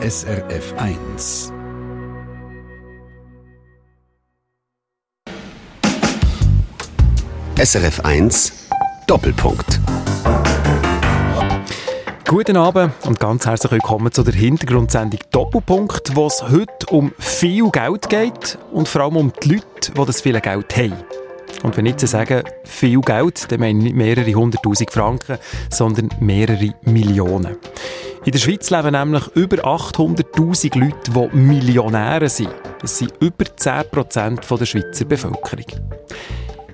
SRF 1. SRF 1 Doppelpunkt. Guten Abend und ganz herzlich willkommen zu der Hintergrundsendung Doppelpunkt, wo es heute um viel Geld geht und vor allem um die Leute, die das viele Geld haben. Und wenn ich jetzt sage, viel Geld, dann meine ich nicht mehrere hunderttausend Franken, sondern mehrere Millionen. In der Schweiz leben nämlich über 800'000 Leute, die Millionäre sind. Das sind über 10% der Schweizer Bevölkerung.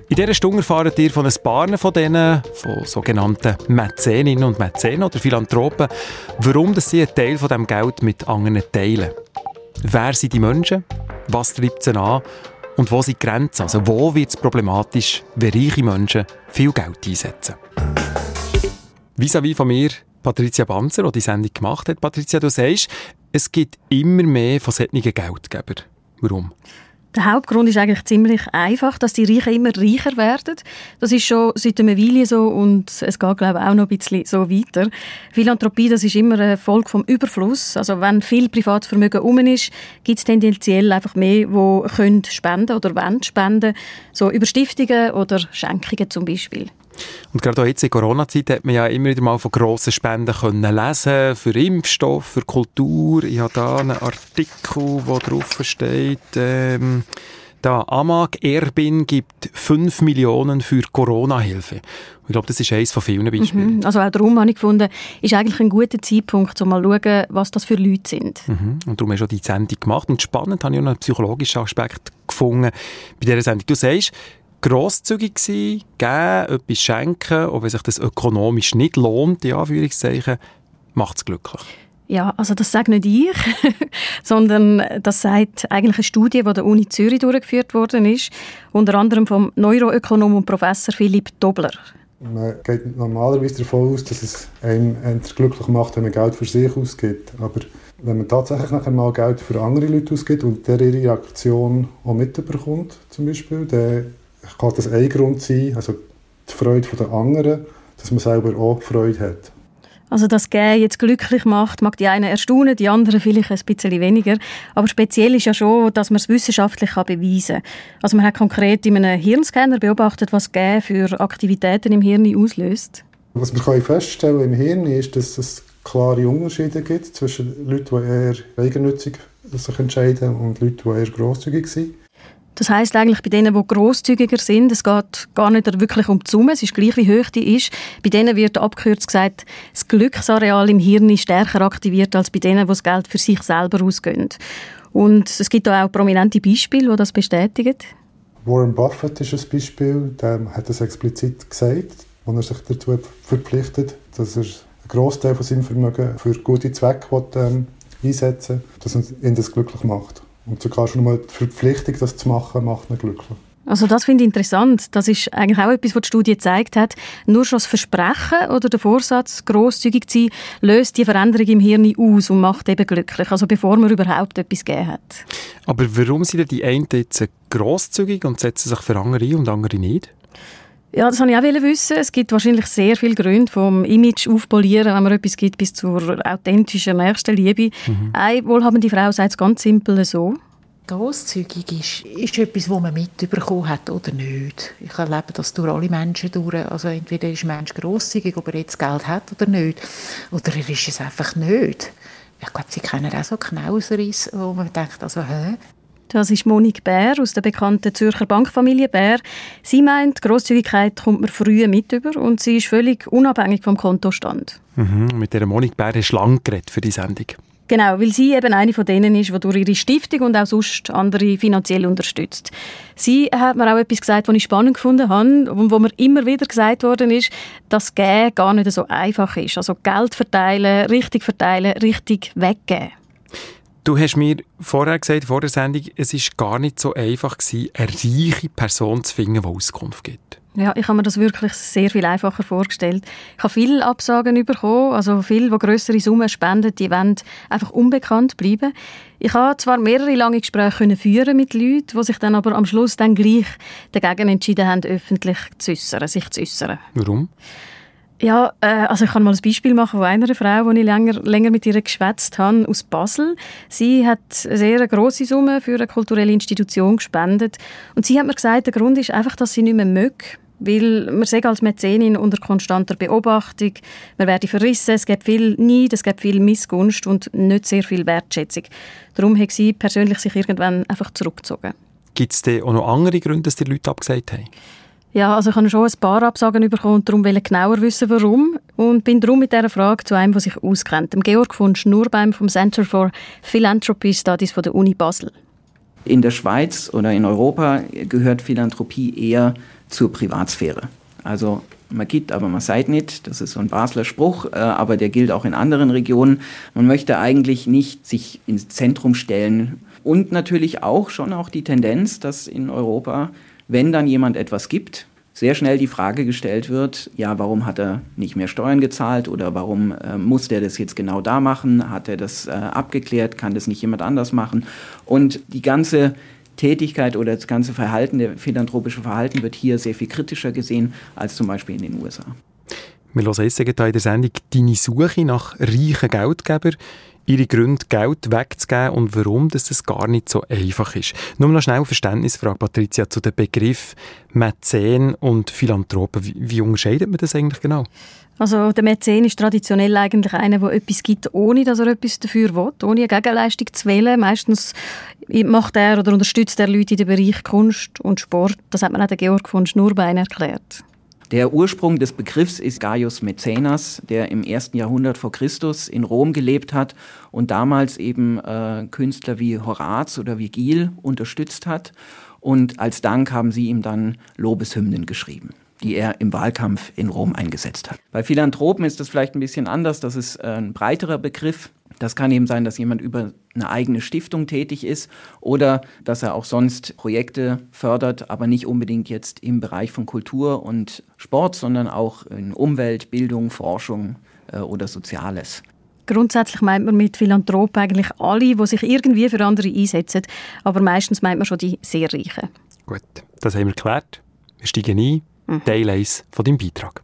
In dieser Stunde erfahrt ihr von ein paar von denen, von sogenannten Mäzeninnen und Mäzenen oder Philanthropen, warum sie einen Teil von diesem Geld mit anderen teilen. Wer sind die Menschen? Was treibt sie an? Und wo sind die Grenzen? Also wo wird es problematisch, wenn reiche Menschen viel Geld einsetzen? Vis-à-vis -vis von mir Patricia Banzer, die die Sendung gemacht hat. Patricia, du sagst, es gibt immer mehr von solchen Geldgebern. Warum? Der Hauptgrund ist eigentlich ziemlich einfach, dass die Reichen immer reicher werden. Das ist schon seit einer Weile so und es geht, glaube ich, auch noch ein bisschen so weiter. Philanthropie, das ist immer eine Folge vom Überfluss. Also wenn viel Privatvermögen um ist, gibt es tendenziell einfach mehr, die können spenden oder wollen spenden. So über Stiftungen oder Schenkungen zum Beispiel. Und gerade auch jetzt in Corona-Zeit hat man ja immer wieder mal von grossen Spenden können lesen für Impfstoff, für Kultur. Ich habe da einen Artikel, wo drauf steht, ähm, da, Amag Erbin gibt 5 Millionen für Corona-Hilfe. Ich glaube, das ist eines von vielen Beispielen. Mhm. Also auch darum habe ich gefunden, ist eigentlich ein guter Zeitpunkt, um mal zu schauen, was das für Leute sind. Mhm. Und darum hast du die Sendung gemacht. Und spannend habe ich auch noch einen psychologischen Aspekt gefunden bei dieser Sendung. Du sagst, grosszügig sein, geben, etwas schenken, auch wenn sich das ökonomisch nicht lohnt, in Anführungszeichen, macht es glücklich. Ja, also das sage nicht ich, sondern das sagt eigentlich eine Studie, die der Uni Zürich durchgeführt worden ist, unter anderem vom Neuroökonom und Professor Philipp Dobler. Man geht normalerweise davon aus, dass es einen glücklich macht, wenn man Geld für sich ausgibt. Aber wenn man tatsächlich nachher mal Geld für andere Leute ausgibt und der ihre Reaktion auch mitbekommt, zum Beispiel, dann kann das ein Grund sein, also die Freude der anderen, dass man selber auch Freude hat. Also das Gehen jetzt glücklich macht, mag die einen erstaunen, die anderen vielleicht ein bisschen weniger. Aber speziell ist ja schon, dass man es wissenschaftlich beweisen kann. Also man hat konkret in einem Hirnscanner beobachtet, was Gehen für Aktivitäten im Hirn auslöst. Was man feststellen kann im Hirn ist, dass es klare Unterschiede gibt zwischen Leuten, die eher eigennützig sich entscheiden und Leuten, die eher grosszügig sind. Das heißt eigentlich bei denen, die grosszügiger sind, es geht gar nicht wirklich um die Summe, es ist gleich wie hoch die ist. Bei denen wird abgekürzt gesagt, das Glücksareal im Hirn ist stärker aktiviert als bei denen, die das Geld für sich selber ausgeben. Und es gibt auch prominente Beispiele, die das bestätigen. Warren Buffett ist ein Beispiel, der hat das explizit gesagt, wo er sich dazu verpflichtet, dass er einen Großteil von seinem Vermögen für gute Zwecke ähm, einsetzen will, dass ihn das glücklich macht. Und sogar schon mal die Verpflichtung, das zu machen, macht ihn glücklich. Also das finde ich interessant. Das ist eigentlich auch etwas, was die Studie gezeigt hat. Nur schon das Versprechen oder der Vorsatz, grosszügig zu sein, löst die Veränderung im Hirn aus und macht eben glücklich. Also bevor man überhaupt etwas gegeben hat. Aber warum sind denn die einen jetzt grosszügig und setzen sich für andere ein und andere nicht? Ja, das wollte ich auch wissen. Es gibt wahrscheinlich sehr viele Gründe, vom Image aufpolieren, wenn man etwas gibt, bis zur authentischen Nächstenliebe. Mhm. Eine wohlhabende Frau sagt es ganz simpel so. Grosszügig ist, ist etwas, das man mitbekommen hat oder nicht. Ich erlebe das durch alle Menschen durch. Also entweder ist ein Mensch grosszügig, ob er jetzt Geld hat oder nicht. Oder er ist es einfach nicht. Ich glaube, Sie kennen auch so Knauseris, wo man denkt, also, hä? Das ist Monique Bär aus der bekannten Zürcher Bankfamilie Bär. Sie meint, Grosszügigkeit kommt man früh mit über und sie ist völlig unabhängig vom Kontostand. Mhm, mit der Monique Bär du lang geredet für die Sendung. Genau, weil sie eben eine von denen ist, die durch ihre Stiftung und auch sonst andere finanziell unterstützt. Sie hat mir auch etwas gesagt, was ich spannend gefunden habe und wo mir immer wieder gesagt worden ist, dass Gehen gar nicht so einfach ist. Also Geld verteilen, richtig verteilen, richtig weggeben. Du hast mir vorher gesagt, vor der Sendung, es ist gar nicht so einfach gewesen, eine reiche Person zu finden, die Auskunft gibt. Ja, ich habe mir das wirklich sehr viel einfacher vorgestellt. Ich habe viele Absagen bekommen, also viele, die größere Summen spenden, die wollen einfach unbekannt bleiben. Ich habe zwar mehrere lange Gespräche führen mit Leuten, die sich dann aber am Schluss dann gleich dagegen entschieden haben, öffentlich zu äußern, sich zu äußern. Warum? Ja, äh, also ich kann mal ein Beispiel machen von einer Frau, die ich länger, länger mit ihr geschwätzt habe, aus Basel. Sie hat eine sehr grosse Summe für eine kulturelle Institution gespendet. Und sie hat mir gesagt, der Grund ist einfach, dass sie nicht mehr mögen. Weil man sagt als Mäzenin unter konstanter Beobachtung, man werde verrissen, es gibt viel Neid, es gibt viel Missgunst und nicht sehr viel Wertschätzung. Darum hat sie persönlich sich irgendwann einfach zurückgezogen. Gibt es denn auch noch andere Gründe, dass die Leute abgesagt haben? Ja, also ich habe schon ein paar Absagen bekommen und darum ich genauer wissen, warum. Und bin darum mit dieser Frage zu einem, der sich auskennt, dem Georg von Schnurbeim vom Center for Philanthropy Studies von der Uni Basel. In der Schweiz oder in Europa gehört Philanthropie eher zur Privatsphäre. Also man gibt, aber man seid nicht. Das ist so ein Basler Spruch, äh, aber der gilt auch in anderen Regionen. Man möchte eigentlich nicht sich ins Zentrum stellen. Und natürlich auch schon auch die Tendenz, dass in Europa wenn dann jemand etwas gibt, sehr schnell die Frage gestellt wird, ja, warum hat er nicht mehr Steuern gezahlt oder warum äh, muss der das jetzt genau da machen? Hat er das äh, abgeklärt? Kann das nicht jemand anders machen? Und die ganze Tätigkeit oder das ganze Verhalten, der philanthropische Verhalten wird hier sehr viel kritischer gesehen als zum Beispiel in den USA. Wir hören jetzt in der Sendung «Deine Suche nach reichen Geldgebern» ihre Gründe, Geld wegzugeben und warum dass das gar nicht so einfach ist. Nur noch schnell Verständnisfrage, Patricia, zu den Begriffen Mäzen und Philanthropen. Wie, wie unterscheidet man das eigentlich genau? Also der Mäzen ist traditionell eigentlich einer, der etwas gibt, ohne dass er etwas dafür will, ohne eine Gegenleistung zu wählen. Meistens macht er oder unterstützt er Leute in den Bereich Kunst und Sport. Das hat man auch der Georg von Schnurbein erklärt. Der Ursprung des Begriffs ist Gaius Mäzenas, der im ersten Jahrhundert vor Christus in Rom gelebt hat und damals eben äh, Künstler wie Horaz oder Vigil unterstützt hat. Und als Dank haben sie ihm dann Lobeshymnen geschrieben die er im Wahlkampf in Rom eingesetzt hat. Bei Philanthropen ist das vielleicht ein bisschen anders. Das ist äh, ein breiterer Begriff. Das kann eben sein, dass jemand über eine eigene Stiftung tätig ist oder dass er auch sonst Projekte fördert, aber nicht unbedingt jetzt im Bereich von Kultur und Sport, sondern auch in Umwelt, Bildung, Forschung äh, oder Soziales. Grundsätzlich meint man mit Philanthropen eigentlich alle, die sich irgendwie für andere einsetzen, aber meistens meint man schon die sehr Reichen. Gut, das haben wir geklärt. Wir steigen ein. Mhm. Teil 1 von deinem Beitrag.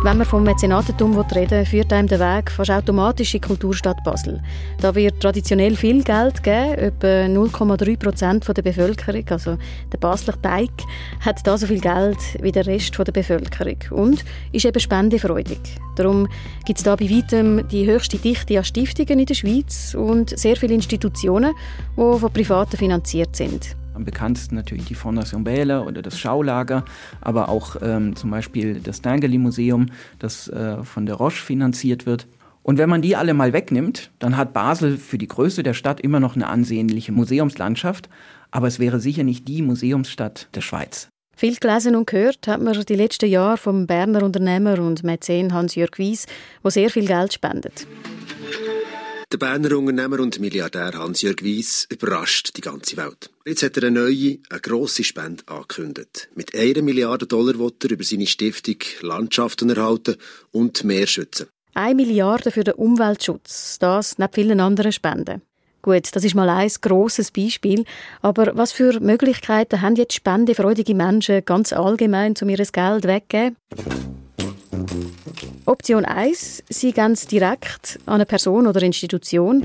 Wenn man vom Mäzenatentum reden will, führt einem der Weg fast automatisch in die Kulturstadt Basel. Da wird traditionell viel Geld gegeben, etwa 0,3 Prozent der Bevölkerung, also der Basler Teig, hat da so viel Geld wie der Rest der Bevölkerung und ist eben spendefreudig. Darum gibt es da bei weitem die höchste Dichte an Stiftungen in der Schweiz und sehr viele Institutionen, die von Privaten finanziert sind. Am bekanntesten natürlich die Fondation Bähle oder das Schaulager, aber auch ähm, zum Beispiel das Dangeli Museum, das äh, von der Roche finanziert wird. Und wenn man die alle mal wegnimmt, dann hat Basel für die Größe der Stadt immer noch eine ansehnliche Museumslandschaft, aber es wäre sicher nicht die Museumsstadt der Schweiz. Viel gelesen und gehört hat man die letzten Jahre vom Berner Unternehmer und Mäzen Hans-Jörg Wies, der sehr viel Geld spendet. Der Berner Unternehmer und Milliardär Hans-Jörg Weiss überrascht die ganze Welt. Jetzt hat er eine neue, eine grosse Spende angekündigt. Mit einer Milliarde Dollar will er über seine Stiftung Landschaften erhalten und mehr schützen. Eine Milliarde für den Umweltschutz, das neben vielen anderen Spenden. Gut, das ist mal ein grosses Beispiel. Aber was für Möglichkeiten haben jetzt spendefreudige Menschen ganz allgemein, um ihr Geld wegzugeben? Option 1, Sie gehen es direkt an eine Person oder Institution.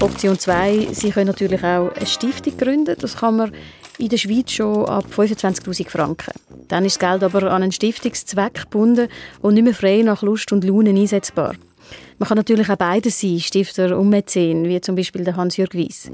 Option 2, Sie können natürlich auch eine Stiftung gründen. Das kann man in der Schweiz schon ab 25'000 Franken. Dann ist das Geld aber an einen Stiftungszweck gebunden und nicht mehr frei nach Lust und Laune einsetzbar. Man kann natürlich auch beides sein, Stifter und Mäzen, wie zum Beispiel der Hans-Jürg Weiss.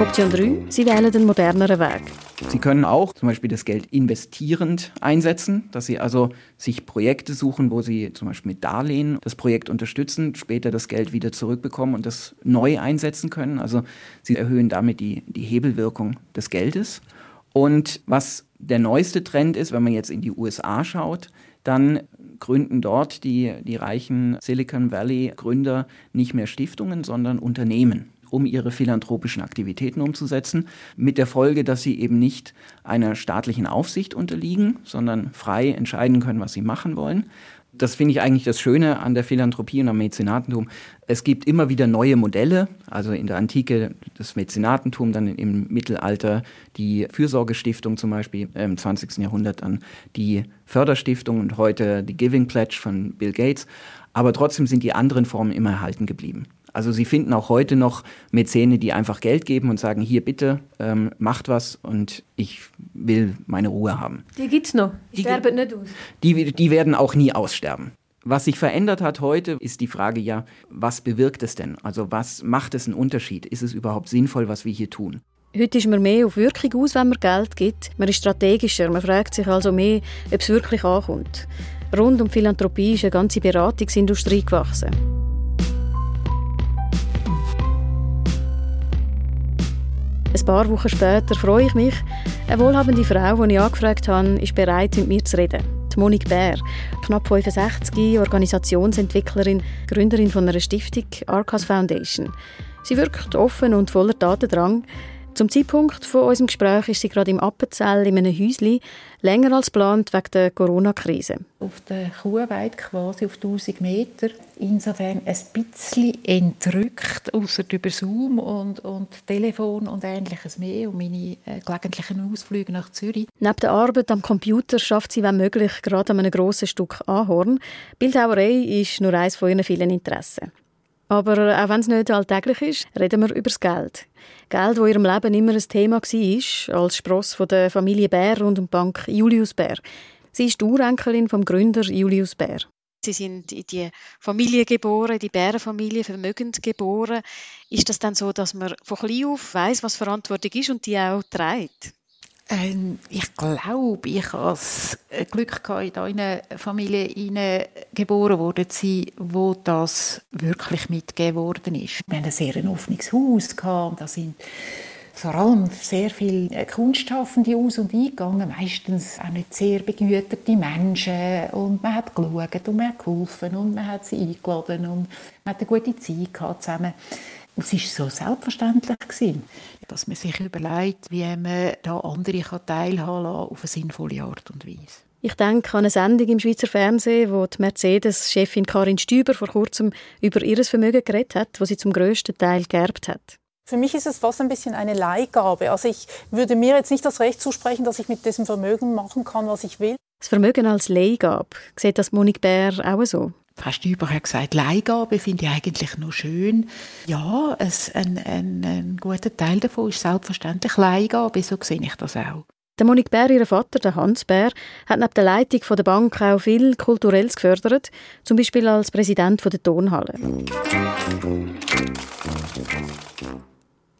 Option 3, Sie wählen den moderneren Weg. Sie können auch zum Beispiel das Geld investierend einsetzen, dass Sie also sich Projekte suchen, wo Sie zum Beispiel mit Darlehen das Projekt unterstützen, später das Geld wieder zurückbekommen und das neu einsetzen können. Also Sie erhöhen damit die, die Hebelwirkung des Geldes. Und was der neueste Trend ist, wenn man jetzt in die USA schaut, dann gründen dort die, die reichen Silicon Valley-Gründer nicht mehr Stiftungen, sondern Unternehmen um ihre philanthropischen Aktivitäten umzusetzen, mit der Folge, dass sie eben nicht einer staatlichen Aufsicht unterliegen, sondern frei entscheiden können, was sie machen wollen. Das finde ich eigentlich das Schöne an der Philanthropie und am Mäzenatentum. Es gibt immer wieder neue Modelle, also in der Antike das Mäzenatentum, dann im Mittelalter die Fürsorgestiftung zum Beispiel, im 20. Jahrhundert dann die Förderstiftung und heute die Giving Pledge von Bill Gates. Aber trotzdem sind die anderen Formen immer erhalten geblieben. Also sie finden auch heute noch Mäzene, die einfach Geld geben und sagen, hier bitte, ähm, macht was und ich will meine Ruhe haben. Die gibt es noch, die sterben nicht aus. Die, die werden auch nie aussterben. Was sich verändert hat heute, ist die Frage ja, was bewirkt es denn? Also was macht es einen Unterschied? Ist es überhaupt sinnvoll, was wir hier tun? Heute ist man mehr auf Wirkung aus, wenn man Geld gibt. Man ist strategischer, man fragt sich also mehr, ob es wirklich ankommt. Rund um Philanthropie ist eine ganze Beratungsindustrie gewachsen. Ein paar Wochen später freue ich mich. Eine wohlhabende Frau, die ich angefragt habe, ist bereit, mit mir zu reden. Die Monique Bär, knapp 65, Organisationsentwicklerin, Gründerin von einer Stiftung, Arcas Foundation. Sie wirkt offen und voller Datendrang. Zum Zeitpunkt von unserem Gespräch ist sie gerade im Appenzell in einem Häuschen, länger als geplant wegen der Corona-Krise. Auf der Kuhweide quasi auf 1000 Meter. Insofern ein bisschen entrückt, außer über Zoom und, und Telefon und Ähnliches mehr und meine äh, gelegentlichen Ausflüge nach Zürich. Neben der Arbeit am Computer schafft sie, wenn möglich, gerade an einem grossen Stück Ahorn. Bildhauerei ist nur eines von ihren vielen Interessen. Aber auch wenn es nicht alltäglich ist, reden wir über das Geld. Geld, das in ihrem Leben immer ein Thema war, als Spross von der Familie Bär und der Bank Julius Bär. Sie ist die Urenkelin vom Gründer Julius Bär. Sie sind in die Familie geboren, die Bärenfamilie, vermögend geboren. Ist das dann so, dass man von klein auf weiß, was Verantwortung ist und die auch trägt? Ähm, ich glaube, ich habe das Glück gehabt, in eine Familie geboren worden zu sein, wo das wirklich mitgegeben worden ist. Wir hatten ein sehr offenes Haus gehabt, da sind vor allem sehr viele Kunstschaffende aus- und eingegangen, meistens auch nicht sehr begüterte Menschen. Und man hat geschaut und man hat geholfen und man hat sie eingeladen und man hat eine gute Zeit gehabt zusammen. Es war so selbstverständlich, gewesen, dass man sich überlegt, wie man da andere teilhaben kann auf eine sinnvolle Art und Weise. Ich denke an eine Sendung im Schweizer Fernsehen, wo die Mercedes-Chefin Karin Stüber vor kurzem über ihr Vermögen geredet hat, das sie zum grössten Teil geerbt hat. Für mich ist es fast ein bisschen eine Leihgabe. Also ich würde mir jetzt nicht das Recht zusprechen, dass ich mit diesem Vermögen machen kann, was ich will. Das Vermögen als Leihgabe, sieht das Monique Bär auch so? Fast überall gesagt, Leihgabe finde ich eigentlich nur schön. Ja, es, ein, ein, ein guter Teil davon ist selbstverständlich Leihgabe, so sehe ich das auch. Der Monique Bär, ihr Vater, der Hans Bär, hat neben der Leitung der Bank auch viel Kulturelles gefördert, zum Beispiel als Präsident der Tonhalle.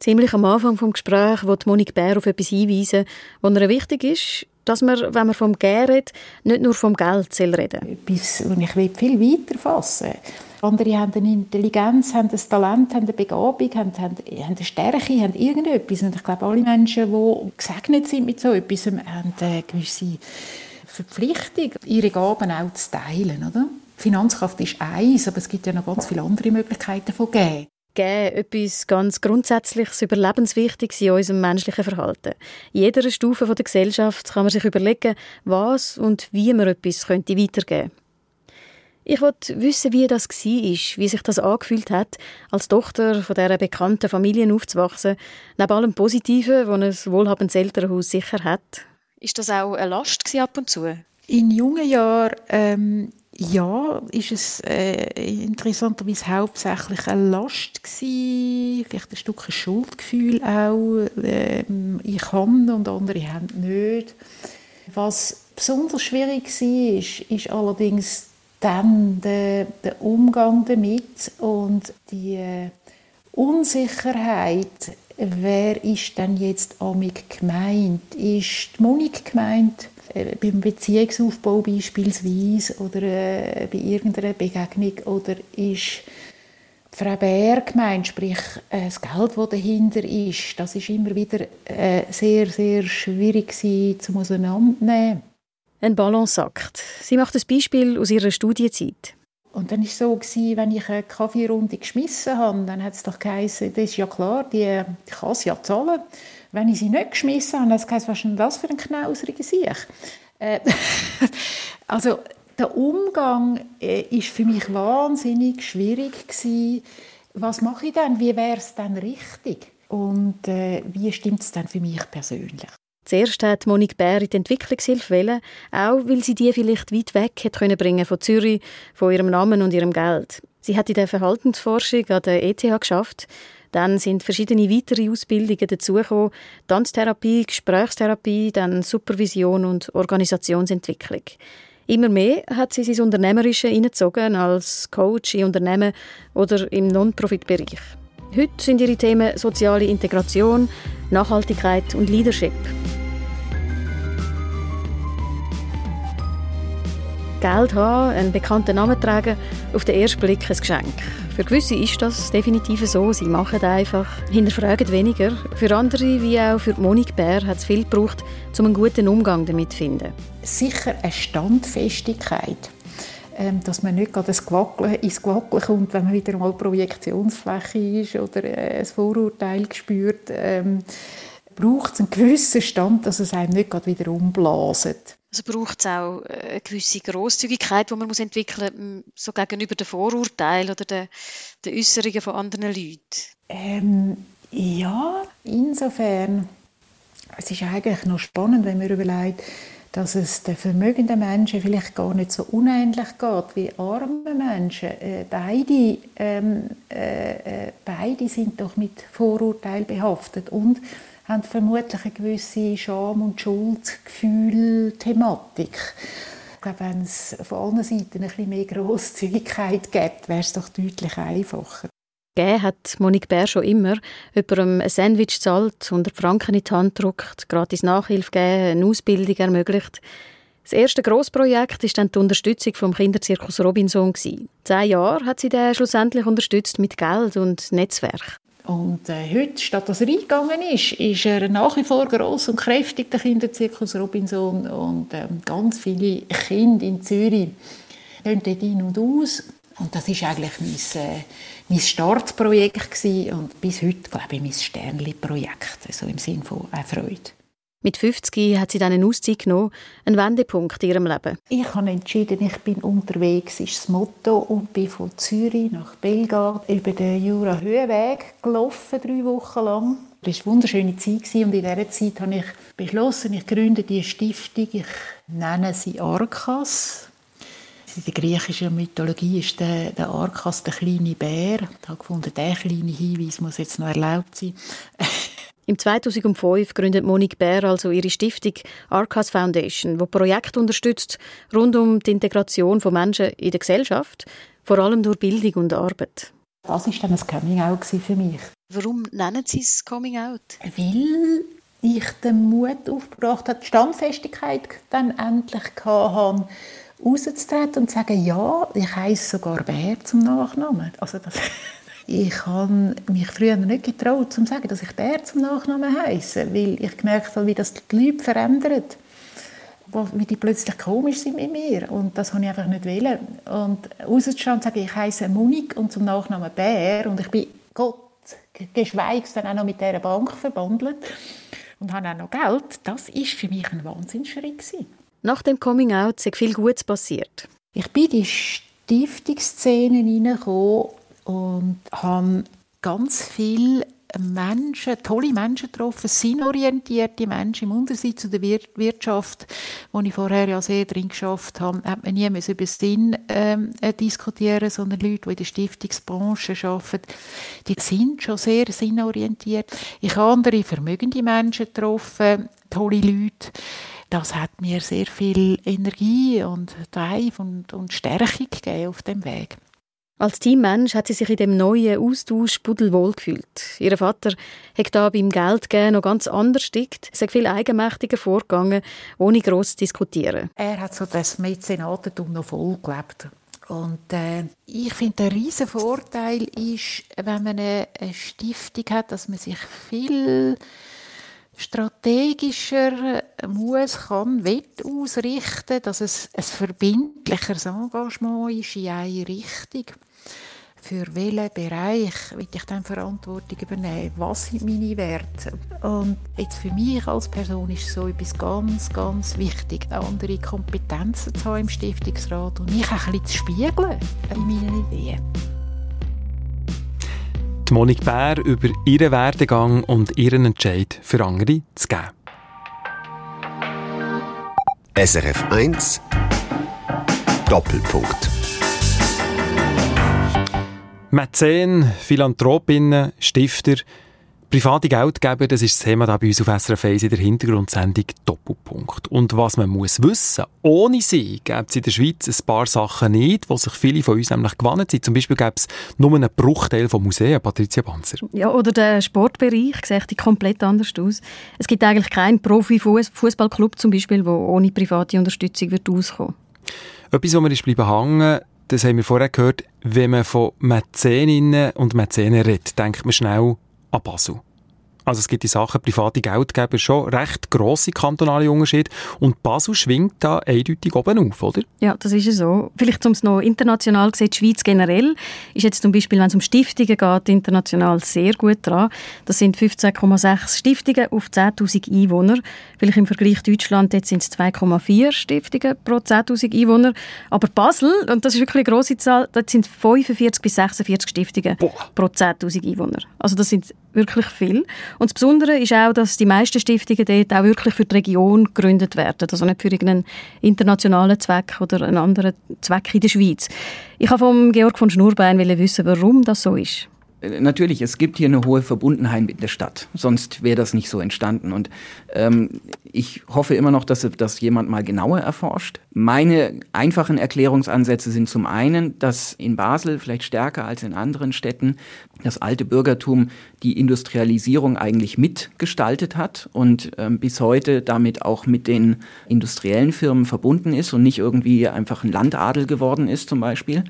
Ziemlich am Anfang des Gesprächs wird Monique Bär auf etwas hinweisen, was ihr wichtig ist, dass man, wenn man vom Geld redet, nicht nur vom Geld soll reden Etwas, was ich viel weiter fassen will. Andere haben eine Intelligenz, haben ein Talent, haben eine Begabung, haben, haben, haben eine Stärke, haben irgendetwas. Und ich glaube, alle Menschen, die gesegnet sind mit so etwas, haben eine gewisse Verpflichtung, ihre Gaben auch zu teilen. Oder? Finanzkraft ist eins, aber es gibt ja noch ganz viele andere Möglichkeiten von Geben geben etwas ganz Grundsätzliches, Überlebenswichtiges in unserem menschlichen Verhalten. In jeder Stufe der Gesellschaft kann man sich überlegen, was und wie man etwas könnte weitergeben könnte. Ich wollte wissen, wie das war, wie sich das angefühlt hat, als Tochter von dieser bekannten Familie aufzuwachsen, neben allem Positiven, das ein wohlhabendes Elternhaus sicher hat. Ist das auch eine Last ab und zu? In jungen Jahren ähm, ja, ist es äh, interessanterweise hauptsächlich eine Last gewesen, vielleicht ein Stück Schuldgefühl auch. Ähm, ich kann und andere haben nicht. Was besonders schwierig war, ist, ist allerdings dann der, der Umgang damit und die äh, Unsicherheit, wer ist denn jetzt amig gemeint? Ist die Monik gemeint? Äh, beim Beziehungsaufbau beispielsweise oder äh, bei irgendeiner Begegnung oder ist Frau Bär gemeint, sprich äh, das Geld, das dahinter ist, das ist immer wieder äh, sehr, sehr schwierig zum Auseinandernehmen. Ein Balanceakt. Sie macht ein Beispiel aus ihrer Studienzeit. Und dann war es so, wenn ich eine Kaffeerunde geschmissen habe, dann hat es doch geheißen, das ist ja klar, die, die kann es ja zahlen. Wenn ich sie nicht geschmissen habe, dann geheißen, was ist denn das für ein knauseriger Sieg? Äh, also, Der Umgang äh, ist für mich wahnsinnig schwierig gewesen. Was mache ich denn? Wie wäre es denn richtig? Und äh, wie stimmt es denn für mich persönlich? Zuerst hat Monique Bär in die Entwicklungshilfe wählen, auch weil sie die vielleicht weit weg hätte bringen von Zürich, von ihrem Namen und ihrem Geld. Sie hat in der Verhaltensforschung an der ETH geschafft. Dann sind verschiedene weitere Ausbildungen dazugekommen. Tanztherapie, Gesprächstherapie, dann Supervision und Organisationsentwicklung. Immer mehr hat sie sein Unternehmerische hineingezogen als Coach in Unternehmen oder im Non-Profit-Bereich. Heute sind ihre Themen soziale Integration, Nachhaltigkeit und Leadership. Geld haben, einen bekannten Namen tragen, auf den ersten Blick ein Geschenk. Für gewisse ist das definitiv so. Sie machen einfach, hinterfragen weniger. Für andere, wie auch für Monique Bär, hat es viel gebraucht, um einen guten Umgang damit zu finden. Sicher eine Standfestigkeit. Ähm, dass man nicht gerade ins Gewackeln, kommt, wenn man wieder mal Projektionsfläche ist oder äh, ein Vorurteil spürt. Ähm, braucht es einen gewissen Stand, dass es einem nicht gerade wieder umblaset. Also braucht es auch äh, eine gewisse Grosszügigkeit, die man muss entwickeln muss, so gegenüber den Vorurteilen oder den, den Äußerungen von anderen Leuten? Ähm, ja, insofern. Es ist eigentlich noch spannend, wenn man überlegt, dass es den vermögenden Menschen vielleicht gar nicht so unähnlich geht wie armen Menschen. Äh, beide, ähm, äh, äh beide sind doch mit Vorurteilen behaftet und haben vermutlich eine gewisse Scham- und Schuldgefühl-Thematik. Ich glaube, wenn es von allen Seiten ein bisschen mehr Grosszügigkeit gibt, wäre es doch deutlich einfacher. Gegeben hat Monique Bär schon immer. Jemandem ein Sandwich zahlt, 100 Franken in die Hand drückt, gratis Nachhilfe geben, eine Ausbildung ermöglicht. Das erste Grossprojekt war dann die Unterstützung vom Kinderzirkus Robinson. Zehn Jahre hat sie den schlussendlich unterstützt mit Geld und Netzwerk. Und äh, heute, statt dass er eingegangen ist, ist er nach wie vor gross und kräftig, der Kinderzirkus Robinson. Und ähm, ganz viele Kinder in Zürich gehen dort ein und aus. Und das war eigentlich mein, äh, mein Startprojekt gewesen. und bis heute, glaube ich, mein Sternli-Projekt, also im Sinne von äh, Freude. Mit 50 hat sie dann eine Auszeit genommen, einen Wendepunkt in ihrem Leben. Ich habe entschieden, ich bin unterwegs, ist das Motto, und bin von Zürich nach Belgard über den Jura-Höhenweg gelaufen, drei Wochen lang. Das war eine wunderschöne Zeit und in dieser Zeit habe ich beschlossen, ich gründe diese Stiftung, ich nenne sie Arkas. In der griechischen Mythologie ist der, der Arkas der kleine Bär. Ich habe gefunden, der kleine Hinweis muss jetzt noch erlaubt sein. Im 2005 gründet Monique Bär also ihre Stiftung Arcas Foundation, die Projekte unterstützt rund um die Integration von Menschen in der Gesellschaft, vor allem durch Bildung und Arbeit. Das war dann ein Coming-out für mich. Warum nennen Sie es Coming-out? Weil ich den Mut aufgebracht habe, die Standfestigkeit dann endlich hatte, rauszutreten und zu sagen, ja, ich heiße sogar Bär zum Nachnamen. Also das ich habe mich früher nicht getraut, zu sagen, dass ich Bär zum Nachnamen heiße, weil ich gemerkt habe, wie das die Leute verändert, wie die plötzlich komisch sind mit mir. Und das habe ich einfach nicht wollen. Und rauszustehen und sagen, ich heiße Monik und zum Nachnamen Bär und ich bin Gott, geschweige dann auch noch mit dieser Bank verbandelt. Und habe auch noch Geld, das ist für mich ein Wahnsinnsschritt Nach dem Coming Out ist viel Gutes passiert. Ich bin in die Stiftungsszene hineingekommen und habe ganz viele Menschen, tolle Menschen getroffen, sinnorientierte Menschen im Unterschied zu der Wirtschaft, wo ich vorher ja sehr drin geschafft habe, hat man nie über den Sinn ähm, äh, diskutieren, sondern Leute, die in der Stiftungsbranche arbeiten, die sind schon sehr sinnorientiert. Ich habe andere vermögende Menschen getroffen, tolle Leute. Das hat mir sehr viel Energie und Drive und, und Stärke gegeben auf dem Weg. Als Teammensch hat sie sich in dem neuen Austausch pudelwohl gefühlt. Ihr Vater hat da beim Geldgeben noch ganz anders gestickt. Es ist viel eigenmächtiger vorgegangen, ohne gross zu diskutieren. Er hat so das Mäzenatentum noch voll gelebt. Und äh, ich finde, der riesen Vorteil ist, wenn man eine, eine Stiftung hat, dass man sich viel strategischer muss, kann, wird ausrichten, dass es ein verbindlicheres Engagement ist in eine Richtung. Für welchen Bereich will ich dann Verantwortung übernehmen? Was sind meine Werte? Und jetzt für mich als Person ist so etwas ganz, ganz wichtig, andere Kompetenzen zu haben im Stiftungsrat und mich auch ein bisschen zu spiegeln in meinen Ideen. Die Monik Bär über ihren Werdegang und ihren Entscheid für andere zu geben. SRF 1 Doppelpunkt Mäzen, Philanthropinnen, Stifter, private Geldgeber, das ist das Thema da bei uns auf SRF 1 in der Hintergrundsendung Doppelpunkt. Und was man muss wissen, ohne sie gäbe es in der Schweiz ein paar Sachen nicht, wo sich viele von uns nämlich gewonnen sind. Zum Beispiel gäbe es nur einen Bruchteil von Museen, Patricia Banzer. Ja, oder der Sportbereich sieht komplett anders aus. Es gibt eigentlich keinen Profi-Fußballclub zum Beispiel, der ohne private Unterstützung wird auskommen Etwas, was mir ist bleiben hängen, das haben wir vorher gehört, wenn man von Mäzeninnen und Mäzenen redet, denkt man schnell an Basel. Also es gibt die Sachen, private Geldgeber schon recht grosse kantonale Unterschiede und Basel schwingt da eindeutig oben auf, oder? Ja, das ist so. Vielleicht um es noch international gesehen, die Schweiz generell ist jetzt zum Beispiel, wenn es um Stiftungen geht, international sehr gut dran. Das sind 15,6 Stiftungen auf 10'000 Einwohner. Vielleicht im Vergleich Deutschland, jetzt sind es 2,4 Stiftungen pro 10'000 Einwohner. Aber Basel, und das ist wirklich eine grosse Zahl, das sind 45 bis 46 Stiftungen Boah. pro 10'000 Einwohner. Also das sind wirklich viel. Und das Besondere ist auch, dass die meisten Stiftungen dort auch wirklich für die Region gegründet werden, also nicht für irgendeinen internationalen Zweck oder einen anderen Zweck in der Schweiz. Ich habe von Georg von Schnurbein wissen, warum das so ist. Äh, natürlich, es gibt hier eine hohe Verbundenheit mit der Stadt. Sonst wäre das nicht so entstanden. Und ähm, ich hoffe immer noch, dass das jemand mal genauer erforscht. Meine einfachen Erklärungsansätze sind zum einen, dass in Basel vielleicht stärker als in anderen Städten das alte Bürgertum die Industrialisierung eigentlich mitgestaltet hat und ähm, bis heute damit auch mit den industriellen Firmen verbunden ist und nicht irgendwie einfach ein Landadel geworden ist zum Beispiel.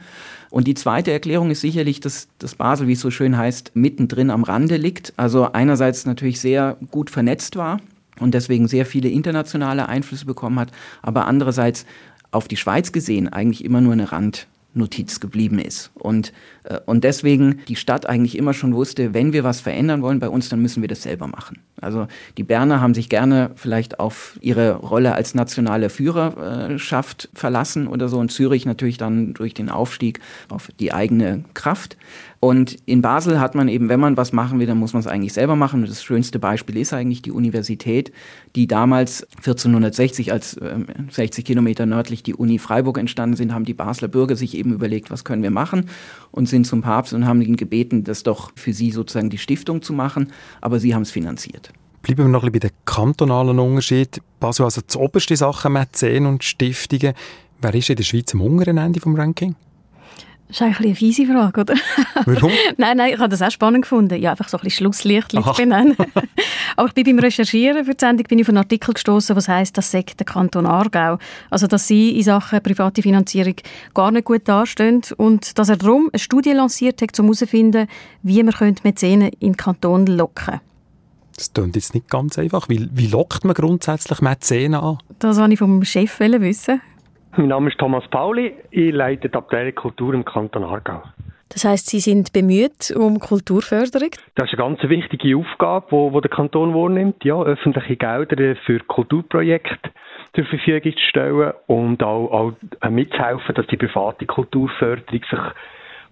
Und die zweite Erklärung ist sicherlich, dass das Basel, wie es so schön heißt, mittendrin am Rande liegt. Also einerseits natürlich sehr gut vernetzt war und deswegen sehr viele internationale Einflüsse bekommen hat, aber andererseits auf die Schweiz gesehen eigentlich immer nur eine Rand Notiz geblieben ist. Und, äh, und deswegen die Stadt eigentlich immer schon wusste, wenn wir was verändern wollen bei uns, dann müssen wir das selber machen. Also die Berner haben sich gerne vielleicht auf ihre Rolle als nationale Führerschaft verlassen oder so und Zürich natürlich dann durch den Aufstieg auf die eigene Kraft. Und in Basel hat man eben, wenn man was machen will, dann muss man es eigentlich selber machen. Und das schönste Beispiel ist eigentlich die Universität, die damals 1460, als äh, 60 Kilometer nördlich die Uni Freiburg entstanden sind, haben die Basler Bürger sich eben überlegt, was können wir machen und sind zum Papst und haben ihn gebeten, das doch für sie sozusagen die Stiftung zu machen. Aber sie haben es finanziert. Bleiben wir noch ein bisschen bei den kantonalen Unterschieden. Basel also die oberste Sache, Mäzen und Stiftungen. Wer ist in der Schweiz am unteren Ende vom Ranking? Das ist eigentlich eine fiese Frage, oder? Warum? nein, nein, ich habe das auch spannend gefunden. Ja, einfach so ein bisschen Schlusslicht zu benennen. Aber ich bin beim Recherchieren für die Sendung bin ich auf einen Artikel gestoßen, was heißt, das sagt der Kanton Aargau. Also, dass sie in Sachen private Finanzierung gar nicht gut dastehen und dass er darum eine Studie lanciert hat, um herauszufinden, wie man Mäzenen in den Kanton locken könnte. Das klingt jetzt nicht ganz einfach. Wie, wie lockt man grundsätzlich Mäzenen an? Das wollte ich vom Chef wissen. Mein Name ist Thomas Pauli, ich leite die Abteilung Kultur im Kanton Aargau. Das heißt, Sie sind bemüht um Kulturförderung? Das ist eine ganz wichtige Aufgabe, wo, wo der Kanton wahrnimmt, ja, öffentliche Gelder für Kulturprojekte zur Verfügung zu stellen und auch, auch mitzuhelfen, dass die private Kulturförderung sich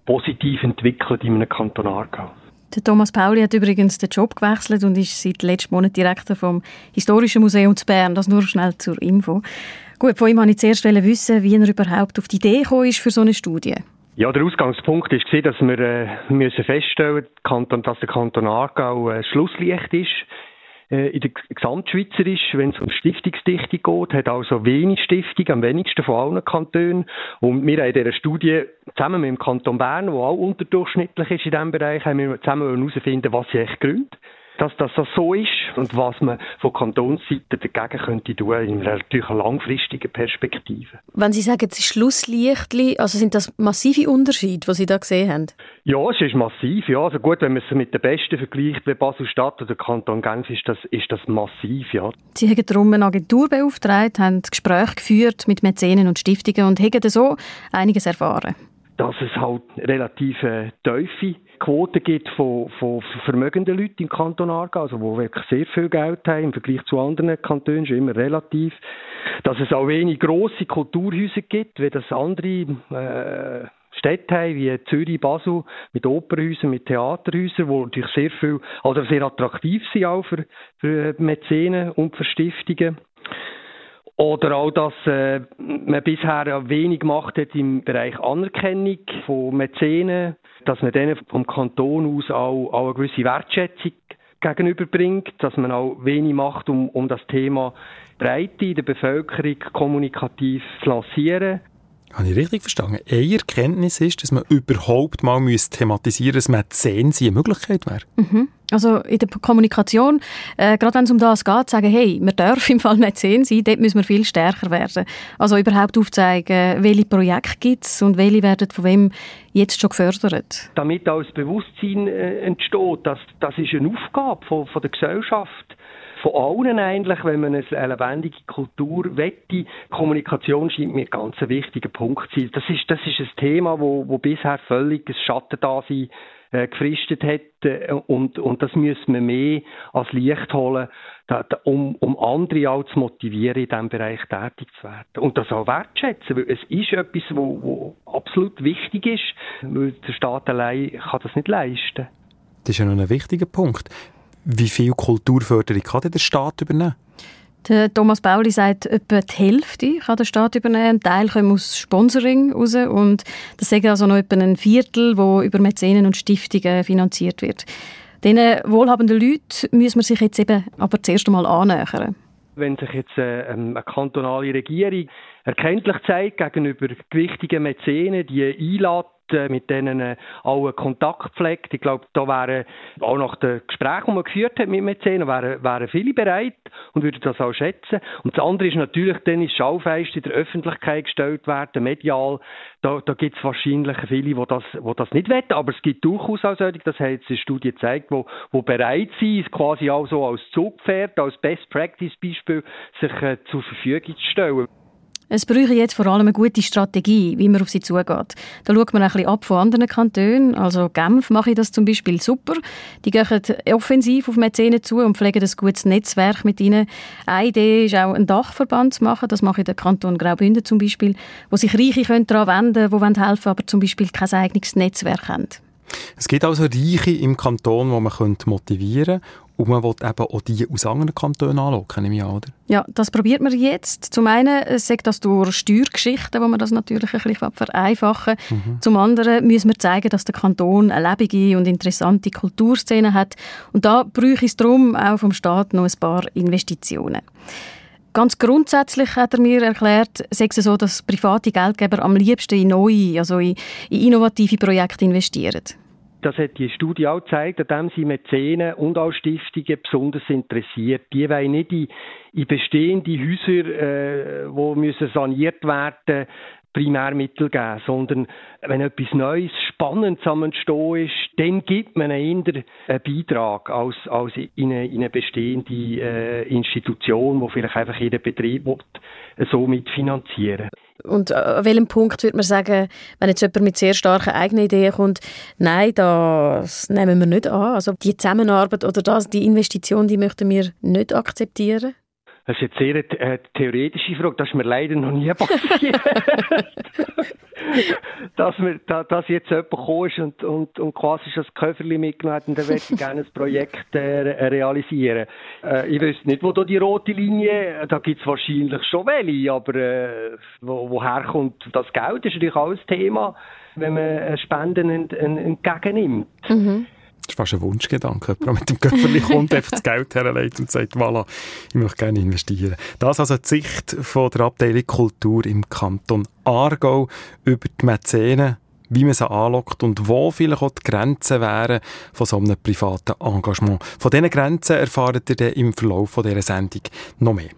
positiv entwickelt in einem Kanton Aargau. Der Thomas Pauli hat übrigens den Job gewechselt und ist seit letztem Monat Direktor vom Historischen Museum zu Bern. Das nur schnell zur Info. Gut, von ihm wollte ich zuerst wissen, wie er überhaupt auf die Idee gekommen ist für so eine Studie. Ja, der Ausgangspunkt war, dass wir äh, müssen feststellen müssen, dass der Kanton Aargau äh, Schlusslicht ist in der Gesamtschweizerisch, wenn es um Stiftungsdichte geht, hat also wenig Stiftungen, am wenigsten von allen Kantonen. Und wir haben in dieser Studie zusammen mit dem Kanton Bern, der auch unterdurchschnittlich ist in diesem Bereich, haben wir zusammen herausfinden, was sind echt Gründe dass das so ist und was man von Kantonsseite dagegen könnte tun in einer natürlich langfristigen Perspektive. Wenn Sie sagen, es ist Schlusslichtli, also sind das massive Unterschiede, die Sie da gesehen haben? Ja, es ist massiv. Ja, also gut, wenn man es mit den Besten vergleicht, bei Basel-Stadt oder Kanton Genf, ist das, ist das massiv, ja. Sie haben darum eine Agentur beauftragt, haben Gespräche geführt mit Mäzenen und Stiftungen und haben so einiges erfahren. dass es halt relativ äh, tiefe Quoten gibt von, von vermögenden Leuten im Kanton Aargau, also die wirklich sehr viel Geld haben im Vergleich zu anderen Kantonen, ist immer relativ. Dass es auch wenig grosse Kulturhäuser gibt, wie das andere äh, Städte haben, wie Zürich, Basel, mit Opernhäusern, mit Theaterhäusern, die natürlich sehr viel, also sehr attraktiv sind auch für, für Mäzenen und für Stiftungen. Oder auch, dass äh, man bisher wenig gemacht hat im Bereich Anerkennung von Mäzenen, dass man denen vom Kanton aus auch, auch eine gewisse Wertschätzung gegenüberbringt, dass man auch wenig macht, um, um das Thema Breite in der Bevölkerung kommunikativ zu lancieren. Habe ich richtig verstanden? Eine Erkenntnis ist, dass man überhaupt mal thematisieren müsste, dass Mäzen eine Möglichkeit wäre. Mhm. Also in der Kommunikation, äh, gerade wenn es um das geht, sagen, hey, wir dürfen im Fall Mäzen sein, dort müssen wir viel stärker werden. Also überhaupt aufzeigen, welche Projekte gibt es und welche werden von wem jetzt schon gefördert. Damit auch das Bewusstsein äh, entsteht, dass das ist eine Aufgabe von, von der Gesellschaft von allen eigentlich, wenn man eine lebendige Kultur wette. Kommunikation scheint mir ganz ein wichtiger Punkt zu sein. Das ist, das ist ein Thema, wo, wo bisher völlig ein Schattendasein äh, gefristet hat äh, und, und das müssen wir mehr als Licht holen, da, da, um, um andere auch zu motivieren, in diesem Bereich tätig zu werden. Und das auch wertschätzen, weil es ist etwas, wo, wo absolut wichtig ist, weil der Staat allein kann das nicht leisten. Das ist ja noch ein wichtiger Punkt. Wie viel Kulturförderung kann der Staat übernehmen? Der Thomas Bauli sagt, etwa die Hälfte kann der Staat übernehmen. Ein Teil kommt aus Sponsoring raus und das sagen also noch etwa ein Viertel, wo über Mäzenen und Stiftungen finanziert wird. Diesen wohlhabenden Leuten müssen wir sich jetzt eben aber zuerst einmal annähern. Wenn sich jetzt äh, ähm, eine kantonale Regierung erkenntlich zeigt gegenüber gewichtigen Mäzenen, die einlädt, äh, mit denen äh, auch Kontakt pflegt. Ich glaube, da wären auch nach den Gesprächen, die man geführt hat mit Mäzenen, wären, wären viele bereit und würden das auch schätzen. Und das andere ist natürlich, dann ist Schaufenster in der Öffentlichkeit gestellt werden, medial. Da, da gibt es wahrscheinlich viele, die das, die das nicht wollen, aber es gibt durchaus auch solche, das hat jetzt eine Studie gezeigt, die, die bereit sind, quasi auch so als Zugpferd, als Best Practice Beispiel, sich äh, zur Verfügung zu stellen. Es bräuchte jetzt vor allem eine gute Strategie, wie man auf sie zugeht. Da schaut man ein bisschen ab von anderen Kantonen. Also Genf mache ich das zum Beispiel super. Die gehen offensiv auf Mäzenen zu und pflegen ein gutes Netzwerk mit ihnen. Eine Idee ist auch, einen Dachverband zu machen. Das mache ich der Kanton Graubünden zum Beispiel, wo sich Reiche daran wenden können, die helfen aber zum Beispiel kein eigenes Netzwerk haben. Es gibt also Reiche im Kanton, die man motivieren könnte und man will eben auch die aus anderen Kantonen anlocken, nehme ich an, oder? Ja, das probiert man jetzt. Zum einen sagt das durch Steuergeschichten, wo man das natürlich ein bisschen vereinfachen mhm. Zum anderen müssen wir zeigen, dass der Kanton eine lebende und interessante Kulturszene hat. Und da bräuchte es darum auch vom Staat noch ein paar Investitionen. Ganz grundsätzlich hat er mir erklärt, sei es so, dass private Geldgeber am liebsten in neue, also in, in innovative Projekte investieren. Das hat die Studie auch gezeigt, an dem sind Mäzenen und auch Stiftungen besonders interessiert. Die wollen nicht in, in bestehende Häuser, äh, saniert werden Primärmittel geben, sondern wenn etwas Neues, Spannendes am Entstehen ist, dann gibt man einen Beitrag als, als in, eine, in eine bestehende äh, Institution, die vielleicht einfach jeden Betrieb will, so mitfinanzieren und an welchem Punkt würde man sagen, wenn jetzt jemand mit sehr starken eigenen Ideen kommt, nein, das nehmen wir nicht an. Also die Zusammenarbeit oder das, die Investition, die möchten wir nicht akzeptieren? Das ist jetzt sehr eine theoretische Frage. Das ist mir leider noch nie passiert. dass, wir, da, dass jetzt jemand ist und, und, und quasi schon das Köfferli mitgenommen hat und dann möchte ich gerne ein Projekt äh, realisieren. Äh, ich weiß nicht, wo da die rote Linie, da gibt es wahrscheinlich schon welche, aber äh, wo, woher kommt das Geld, ist natürlich auch ein Thema, wenn man Spenden ent, ent, entgegennimmt. Mhm. Das ist fast ein Wunschgedanke. Jemand mit dem Köfferli kommt, einfach das Geld herlegt und sagt, voilà, ich möchte gerne investieren. Das also die Sicht von der Abteilung Kultur im Kanton Aargau über die Mäzenen, wie man sie anlockt und wo vielleicht auch die Grenzen wären von so einem privaten Engagement. Von diesen Grenzen erfahrt ihr dann im Verlauf dieser Sendung noch mehr.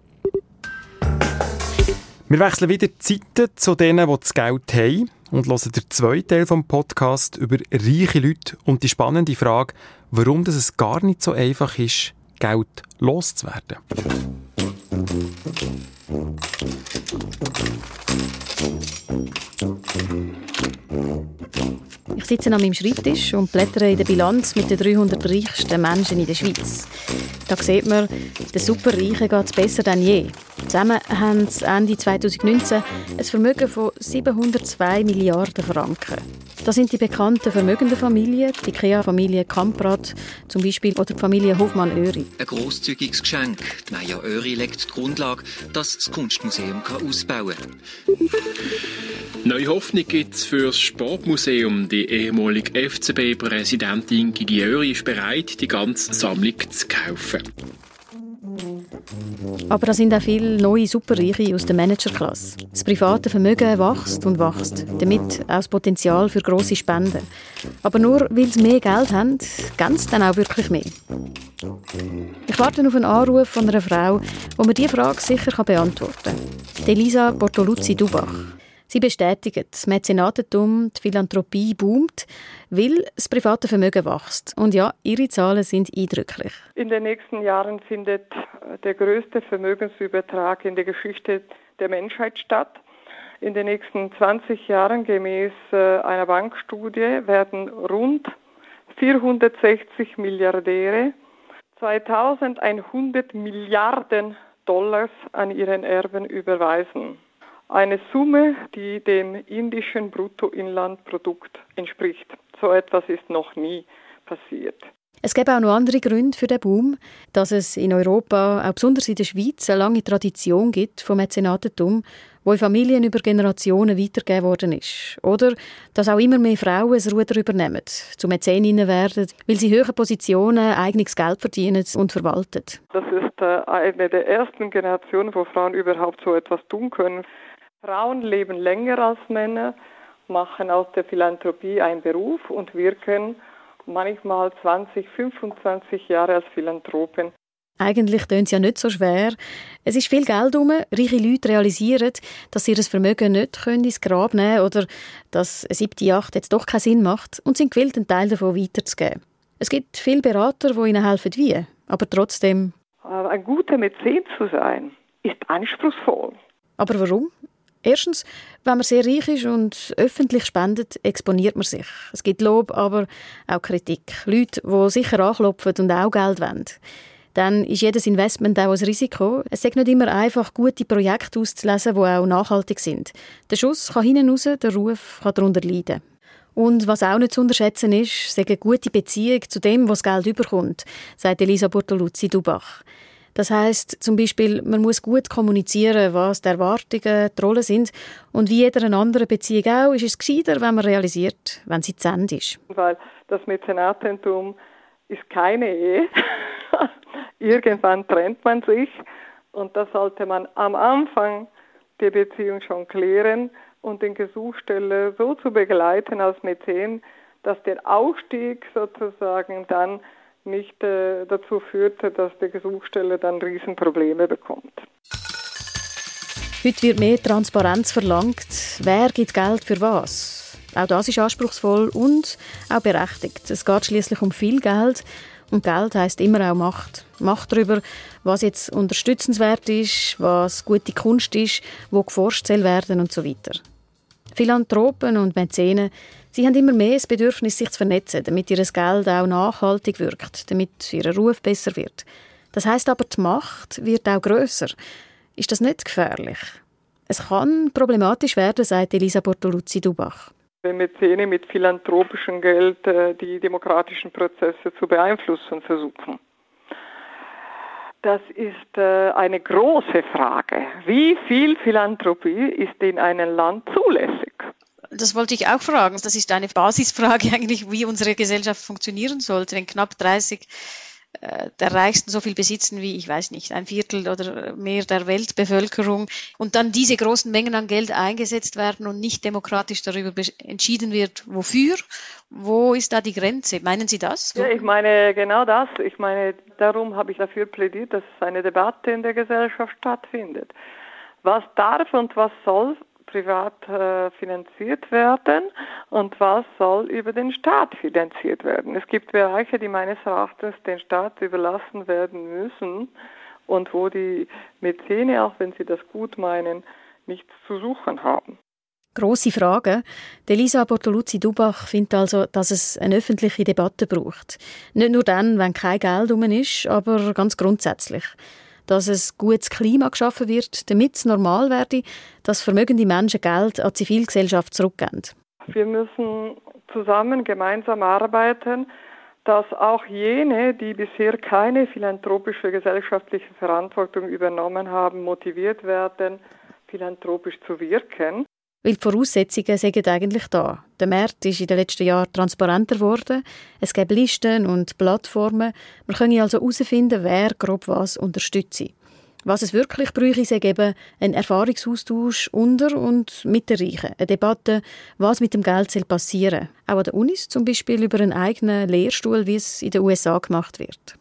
Wir wechseln wieder die Zeiten zu denen, die das Geld haben und hören den zweiten Teil vom Podcast über reiche Leute und die spannende Frage, warum es gar nicht so einfach ist, Geld loszuwerden. Ich sitze an meinem Schreibtisch und blättere in der Bilanz mit den 300 reichsten Menschen in der Schweiz. Da sieht man, den Superreichen geht es besser denn je. Zusammen haben sie Ende 2019 ein Vermögen von 702 Milliarden Franken. Das sind die bekannten vermögenden Familien, die IKEA-Familie Kamprad zum Beispiel oder die Familie Hofmann-Öri. Ein grosszügiges Geschenk. Die Meja Öri legt die Grundlage, dass das Kunstmuseum ausbauen kann. Neue Hoffnung gibt es für das Sportmuseum. Die ehemalige FCB-Präsidentin Gigi Öri ist bereit, die ganze Sammlung zu kaufen. Aber da sind auch viele neue Superreiche aus der Managerklasse. Das private Vermögen wächst und wächst, damit auch das Potenzial für grosse Spenden. Aber nur weil sie mehr Geld haben, ganz dann auch wirklich mehr. Ich warte auf einen Anruf von einer Frau, die mir diese Frage sicher beantworten kann. Elisa Bortoluzzi-Dubach. Sie bestätigen, das Mäzenatentum, die Philanthropie boomt, weil das private Vermögen wächst. Und ja, ihre Zahlen sind eindrücklich. In den nächsten Jahren findet der größte Vermögensübertrag in der Geschichte der Menschheit statt. In den nächsten 20 Jahren gemäß äh, einer Bankstudie werden rund 460 Milliardäre 2100 Milliarden Dollars an ihren Erben überweisen. Eine Summe, die dem indischen Bruttoinlandprodukt entspricht. So etwas ist noch nie passiert. Es gibt auch noch andere Gründe für den Boom, dass es in Europa, auch besonders in der Schweiz, eine lange Tradition gibt vom Mäzenatentum, wo in Familien über Generationen weitergegeben worden ist. Oder dass auch immer mehr Frauen das Ruder übernehmen, zu Mäzeninnen werden, weil sie höhere Positionen, eigenes Geld verdienen und verwalten. Das ist äh, eine der ersten Generationen, wo Frauen überhaupt so etwas tun können. Frauen leben länger als Männer, machen aus der Philanthropie einen Beruf und wirken manchmal 20, 25 Jahre als Philanthropen. Eigentlich tönt es ja nicht so schwer. Es ist viel Geld herum. Reiche Leute realisieren, dass sie ihr Vermögen nicht ins Grab nehmen können oder dass eine siebte Yacht jetzt doch keinen Sinn macht und sind gewillt, einen Teil davon weiterzugeben. Es gibt viele Berater, die ihnen helfen, wie. Aber trotzdem... Ein guter Mäzen zu sein, ist anspruchsvoll. Aber warum? Erstens, wenn man sehr reich ist und öffentlich spendet, exponiert man sich. Es gibt Lob, aber auch Kritik. Leute, die sicher anklopfen und auch Geld wollen. Dann ist jedes Investment auch ein Risiko. Es ist nicht immer einfach, gute Projekte auszulesen, die auch nachhaltig sind. Der Schuss kann hinten raus, der Ruf kann darunter leiden. Und was auch nicht zu unterschätzen ist, ist eine gute Beziehung zu dem, was Geld überkommt, sagt Elisa Bortoluzzi-Dubach. Das heißt zum Beispiel, man muss gut kommunizieren, was die Erwartungen, die Rollen sind. Und wie jeder anderen Beziehung auch, ist es gescheiter, wenn man realisiert, wenn sie zu Ende ist. Weil das Mäzenatentum ist keine Ehe. Irgendwann trennt man sich und das sollte man am Anfang der Beziehung schon klären und den Gesuchsteller so zu begleiten als Mäzen, dass der Aufstieg sozusagen dann nicht äh, dazu führte, dass der Gesuchsteller dann Riesenprobleme bekommt. Heute wird mehr Transparenz verlangt. Wer gibt Geld für was? Auch das ist anspruchsvoll und auch berechtigt. Es geht schließlich um viel Geld und Geld heißt immer auch Macht. Macht darüber, was jetzt unterstützenswert ist, was gute Kunst ist, wo geforscht soll werden und so weiter. Philanthropen und Mäzenen Sie haben immer mehr das Bedürfnis, sich zu vernetzen, damit ihr Geld auch nachhaltig wirkt, damit ihr Ruf besser wird. Das heißt aber, die Macht wird auch größer. Ist das nicht gefährlich? Es kann problematisch werden, sagt Elisa Bortoluzzi-Dubach. Wenn Mäzene mit philanthropischem Geld äh, die demokratischen Prozesse zu beeinflussen versuchen. Das ist äh, eine große Frage. Wie viel Philanthropie ist in einem Land zulässig? Das wollte ich auch fragen. Das ist eine Basisfrage eigentlich, wie unsere Gesellschaft funktionieren sollte, wenn knapp 30 äh, der Reichsten so viel besitzen wie, ich weiß nicht, ein Viertel oder mehr der Weltbevölkerung und dann diese großen Mengen an Geld eingesetzt werden und nicht demokratisch darüber entschieden wird, wofür. Wo ist da die Grenze? Meinen Sie das? Ja, ich meine genau das. Ich meine, darum habe ich dafür plädiert, dass eine Debatte in der Gesellschaft stattfindet. Was darf und was soll privat äh, finanziert werden und was soll über den Staat finanziert werden. Es gibt Bereiche, die meines Erachtens den Staat überlassen werden müssen und wo die Mäzene, auch wenn sie das gut meinen, nichts zu suchen haben. Grosse Frage. Elisa Bortoluzzi-Dubach findet also, dass es eine öffentliche Debatte braucht. Nicht nur dann, wenn kein Geld um ist, aber ganz grundsätzlich. Dass es gutes Klima geschaffen wird, damit es normal werde, dass vermögende Menschen Geld an die Zivilgesellschaft zurückgeben. Wir müssen zusammen gemeinsam arbeiten, dass auch jene, die bisher keine philanthropische gesellschaftliche Verantwortung übernommen haben, motiviert werden, philanthropisch zu wirken. Weil die Voraussetzungen sind eigentlich da. Der Markt ist in den letzten Jahren transparenter geworden. Es gibt Listen und Plattformen. Man kann also herausfinden, wer grob was unterstützt. Was es wirklich bräuchte, ist eben ein Erfahrungsaustausch unter und mit den Reichen. Eine Debatte, was mit dem Geld passieren soll. Auch an der Unis zum Beispiel über einen eigenen Lehrstuhl, wie es in den USA gemacht wird.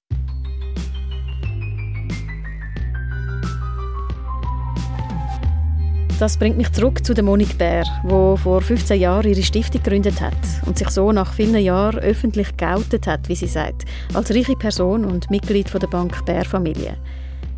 Das bringt mich zurück zu der Monique Bär, die vor 15 Jahren ihre Stiftung gegründet hat und sich so nach vielen Jahren öffentlich geoutet hat, wie sie sagt, als reiche Person und Mitglied der Bank Bär Familie.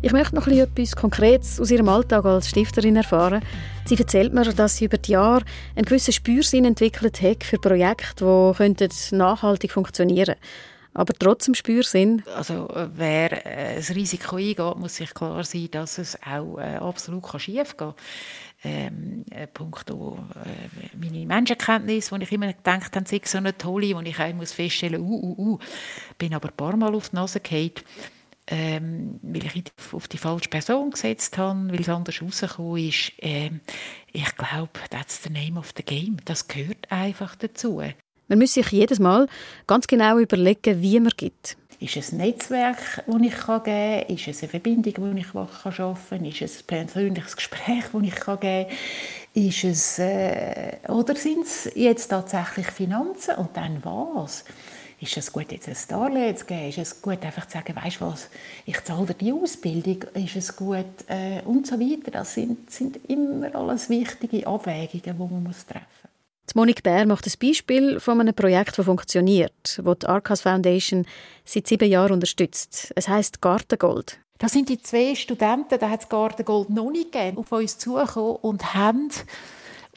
Ich möchte noch etwas Konkretes aus ihrem Alltag als Stifterin erfahren. Sie erzählt mir, dass sie über die Jahre einen gewissen Spürsinn entwickelt hat für Projekte, die nachhaltig funktionieren könnten aber trotzdem Spürsinn. Also wer äh, ein Risiko eingeht, muss sich klar sein, dass es auch äh, absolut schief gehen kann ähm, äh, punkto äh, meine Menschenkenntnis, wo ich immer gedacht habe, sei so eine tolle, wo ich auch muss feststellen uh, uh, uh, bin aber ein paar Mal auf die Nase gefallen, ähm, weil ich auf die falsche Person gesetzt habe, weil es anders rausgekommen ist. Ähm, ich glaube, that's the name of the game. Das gehört einfach dazu. Man muss sich jedes Mal ganz genau überlegen, wie man gibt. Ist es ein Netzwerk, das ich geben kann? Ist es eine Verbindung, die ich schaffen kann? Ist es ein persönliches Gespräch, das ich geben kann? Ist es, äh, oder sind es jetzt tatsächlich Finanzen? Und dann was? Ist es gut, jetzt ein Darlehen zu geben? Ist es gut, einfach zu sagen, weißt du was, ich zahle dir die Ausbildung? Ist es gut? Äh, und so weiter. Das sind, sind immer alles wichtige Abwägungen, die man treffen muss. Die Monique Bär macht ein Beispiel von einem Projekt, das funktioniert, das die Arcas Foundation seit sieben Jahren unterstützt. Es heißt Gartengold. Das sind die zwei Studenten, da hat es Gartengold noch nicht gegeben, auf uns zugekommen und haben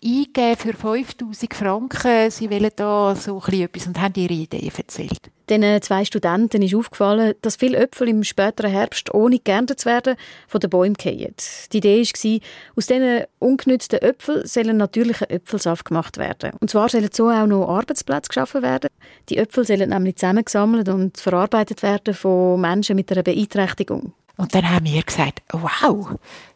eingegeben für 5000 Franken. Sie wollen da so etwas und haben ihre Idee erzählt. Den zwei Studenten ist aufgefallen, dass viele Äpfel im späteren Herbst, ohne geerntet zu werden, von den Bäumen fallen. Die Idee war, aus diesen ungenützten Äpfeln sollen natürliche Äpfelsaft gemacht werden. Und zwar sollen so auch noch Arbeitsplätze geschaffen werden. Die Äpfel sollen nämlich zusammengesammelt und verarbeitet werden von Menschen mit einer Beeinträchtigung. Und dann haben wir gesagt, wow,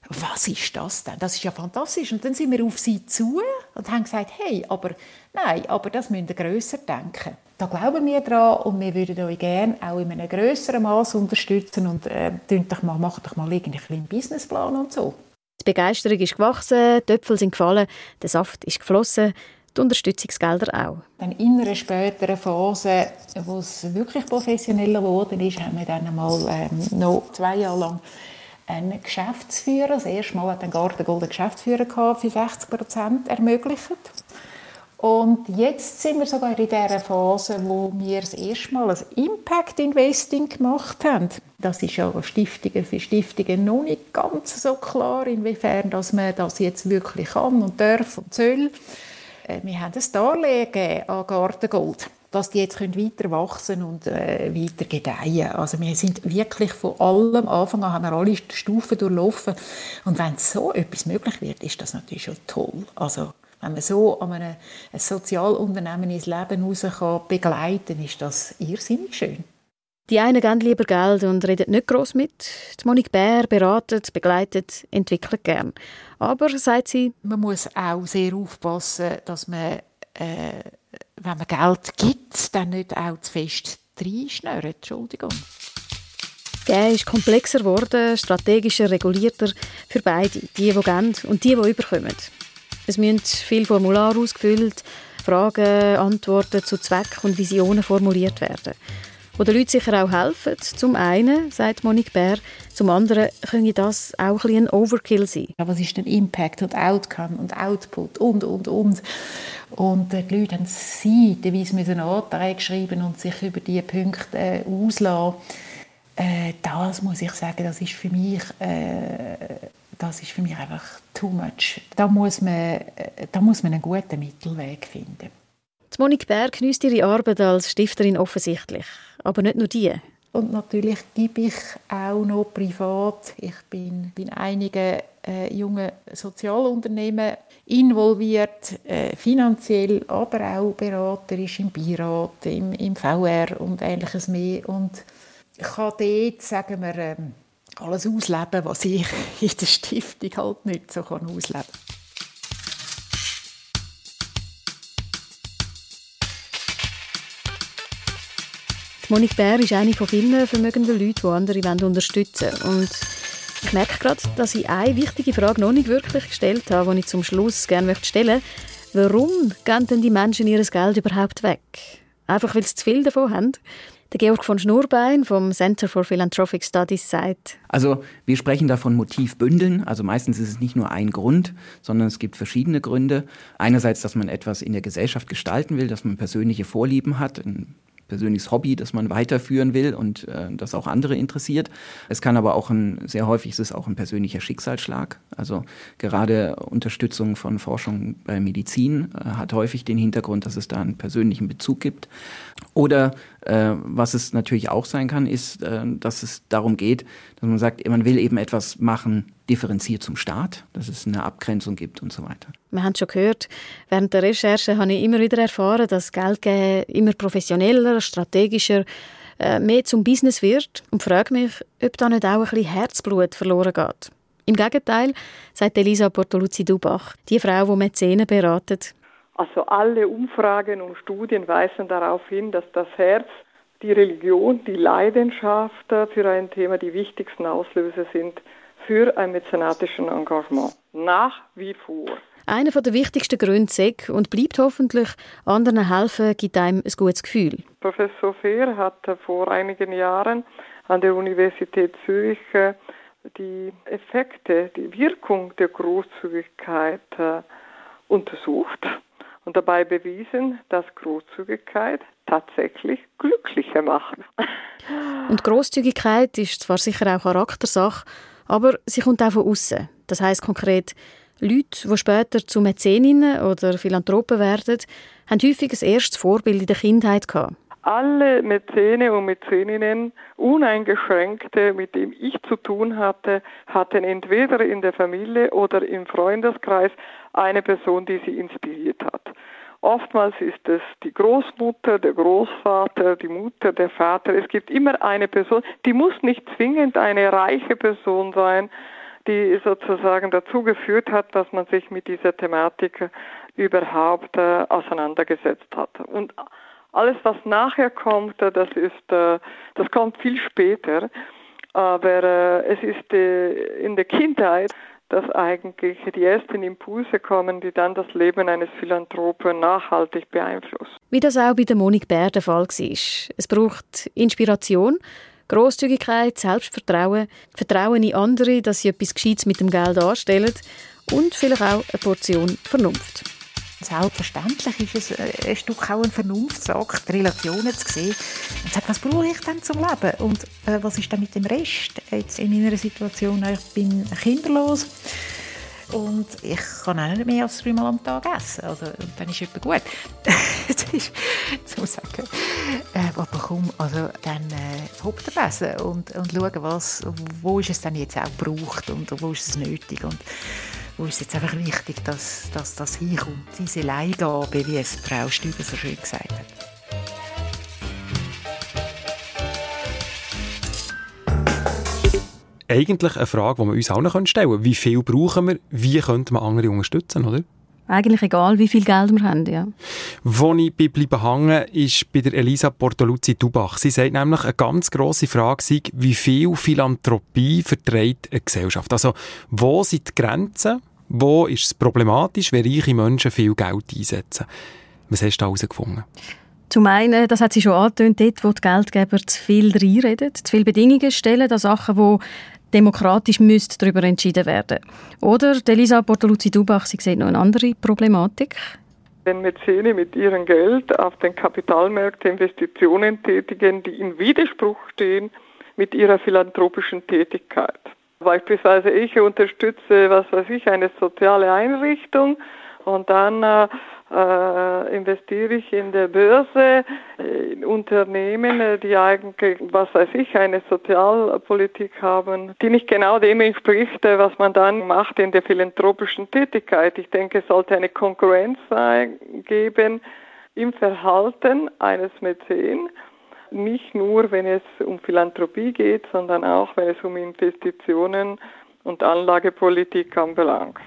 was ist das denn? Das ist ja fantastisch. Und dann sind wir auf sie zu und haben gesagt, hey, aber nein, aber das müsst ihr grösser denken. Da glauben wir dran und wir würden euch gerne auch in einem grösseren Maß unterstützen und äh, doch mal, macht doch mal irgendwie einen Businessplan und so. Die Begeisterung ist gewachsen, die Äpfel sind gefallen, der Saft ist geflossen, die Unterstützungsgelder auch. Dann in einer späteren Phase, wo es wirklich professioneller geworden ist, haben wir dann einmal ähm, noch zwei Jahre lang einen Geschäftsführer, das erste Mal hat ein Garten Golden Geschäftsführer gehabt, für 60 Prozent ermöglicht. Und jetzt sind wir sogar in der Phase, wo wir das erste Mal ein Impact Investing gemacht haben. Das ist ja Stiftungen für Stiftungen noch nicht ganz so klar, inwiefern dass man das jetzt wirklich kann und darf und soll. Äh, wir haben ein Darlehen an Gartengold dass die jetzt weiter wachsen und äh, weiter gedeihen. Also wir sind wirklich von allem Anfang an haben wir alle Stufen durchlaufen und wenn so etwas möglich wird, ist das natürlich schon toll. Also wenn man so an einem, ein Sozialunternehmen ins Leben raus kann begleiten, ist das irrsinnig schön. Die einen geben lieber Geld und reden nicht gross mit. Die Monique Bär beratet, begleitet, entwickelt gern. Aber, sagt sie... Man muss auch sehr aufpassen, dass man... Äh, wenn man Geld gibt, dann nicht auch zu fest reinschnüren. Entschuldigung. Geben ist komplexer geworden, strategischer, regulierter für beide, die, die geben und die, die überkommen. Es müssen viele Formulare ausgefüllt, Fragen, Antworten zu Zweck und Visionen formuliert werden. Wo den Leuten sicher auch helfen. Zum einen, sagt Monique Bär, zum anderen könnte das auch ein, ein Overkill sein. Was ist der Impact und Outcome und Output und, und, und. Und äh, die Leute haben seitenweise müssen Anträge schreiben und sich über diese Punkte äh, auslassen. Äh, das muss ich sagen, das ist für mich, äh, das ist für mich einfach too much. Da muss man, äh, da muss man einen guten Mittelweg finden. Die Monique Bär genießt ihre Arbeit als Stifterin offensichtlich, aber nicht nur die. Und natürlich gebe ich auch noch privat. Ich bin in einigen äh, jungen Sozialunternehmen involviert, äh, finanziell, aber auch beraterisch im Beirat, im, im VR und ähnliches mehr. Und ich kann dort, sagen wir, ähm, alles ausleben, was ich in der Stiftung halt nicht so kann ausleben kann. Monique Bär ist eine von vielen vermögenden Leuten, die andere unterstützen wollen. Und ich merke gerade, dass ich eine wichtige Frage noch nicht wirklich gestellt habe, die ich zum Schluss gerne stellen möchte. Warum geben denn die Menschen ihr Geld überhaupt weg? Einfach weil sie zu viel davon haben? Der Georg von Schnurbein vom Center for Philanthropic Studies sagt. Also wir sprechen da von Motivbündeln. Also meistens ist es nicht nur ein Grund, sondern es gibt verschiedene Gründe. Einerseits, dass man etwas in der Gesellschaft gestalten will, dass man persönliche Vorlieben hat, ein persönliches Hobby, das man weiterführen will und äh, das auch andere interessiert. Es kann aber auch ein, sehr häufig ist es auch ein persönlicher Schicksalsschlag. Also gerade Unterstützung von Forschung bei Medizin äh, hat häufig den Hintergrund, dass es da einen persönlichen Bezug gibt. Oder äh, was es natürlich auch sein kann, ist, äh, dass es darum geht, dass man sagt, man will eben etwas machen, differenziert zum Staat, dass es eine Abgrenzung gibt und so weiter. Wir haben schon gehört, während der Recherche habe ich immer wieder erfahren, dass Geldgeben immer professioneller, strategischer, äh, mehr zum Business wird und frage mich, ob da nicht auch ein bisschen Herzblut verloren geht. Im Gegenteil, sagt Elisa Bortoluzzi-Dubach, die Frau, die Mäzene beratet. Also alle Umfragen und Studien weisen darauf hin, dass das Herz, die Religion, die Leidenschaft für ein Thema die wichtigsten Auslöser sind für ein mäzenatischen Engagement. Nach wie vor. Einer der wichtigsten Gründe ist und bleibt hoffentlich, anderen helfen gibt einem ein gutes Gefühl. Professor Fehr hat vor einigen Jahren an der Universität Zürich äh, die Effekte, die Wirkung der Großzügigkeit äh, untersucht und dabei bewiesen, dass Großzügigkeit tatsächlich glücklicher macht. Und Großzügigkeit ist zwar sicher auch Charaktersache, aber sie kommt auch von außen. Das heißt konkret, Leute, die später zu Mäzeninnen oder Philanthropen werden, haben häufig ein erstes Vorbild in der Kindheit gehabt. Alle Mäzene und Mäzeninnen, uneingeschränkte, mit dem ich zu tun hatte, hatten entweder in der Familie oder im Freundeskreis eine Person, die sie inspiriert hat. Oftmals ist es die Großmutter, der Großvater, die Mutter, der Vater. Es gibt immer eine Person, die muss nicht zwingend eine reiche Person sein, die sozusagen dazu geführt hat, dass man sich mit dieser Thematik überhaupt äh, auseinandergesetzt hat. Und alles, was nachher kommt, äh, das ist, äh, das kommt viel später. Aber äh, es ist äh, in der Kindheit dass eigentlich die ersten Impulse kommen, die dann das Leben eines Philanthropen nachhaltig beeinflussen. Wie das auch bei der Monik Bär der Fall war. Es braucht Inspiration, Großzügigkeit, Selbstvertrauen, Vertrauen in andere, dass sie etwas Gescheites mit dem Geld anstellen und vielleicht auch eine Portion Vernunft. Selbstverständlich ist es äh, ein Stück auch ein Vernunftssache, die Relationen zu sehen und zu sagen, was brauche ich denn zum Leben und äh, was ist denn mit dem Rest? Jetzt in meiner Situation, ich bin kinderlos und ich kann auch nicht mehr als dreimal am Tag essen. Also, und dann ist etwas gut. das ist zu sagen. Äh, aber komm, also, dann äh, hopp und, und schauen, was, wo ist es denn jetzt auch gebraucht und wo ist es nötig. Und, wo ist jetzt einfach wichtig, dass, dass das hinkommt, diese Leihgabe, wie es Frau Stüber so schön gesagt hat. Eigentlich eine Frage, die wir uns auch noch stellen können. Wie viel brauchen wir? Wie könnte man andere unterstützen, oder? Eigentlich egal, wie viel Geld wir haben, ja. Wo ich bleibe hängen, ist bei der Elisa Portoluzzi-Dubach. Sie sagt nämlich, eine ganz grosse Frage sei, wie viel Philanthropie verträgt eine Gesellschaft? Also, wo sind die Grenzen? Wo ist es problematisch, wenn reiche Menschen viel Geld einsetzen? Was hast du da herausgefunden? Zum einen, das hat sie schon angetönt, dort, wo die Geldgeber zu viel reinreden, zu viele Bedingungen stellen, an Sachen, die demokratisch müsste darüber entschieden werden. Oder Elisa Bortoluzzi-Dubach, sie sieht noch eine andere Problematik. Wenn Mäzene mit ihrem Geld auf den Kapitalmärkten Investitionen tätigen, die in Widerspruch stehen mit ihrer philanthropischen Tätigkeit. Beispielsweise ich unterstütze, was weiß ich, eine soziale Einrichtung und dann äh, äh, investiere ich in der Börse, äh, in Unternehmen, äh, die eigentlich, was weiß ich, eine Sozialpolitik haben, die nicht genau dem entspricht, äh, was man dann macht in der philanthropischen Tätigkeit. Ich denke, es sollte eine Konkurrenz geben im Verhalten eines Mäzen, nicht nur, wenn es um Philanthropie geht, sondern auch, wenn es um Investitionen und Anlagepolitik anbelangt.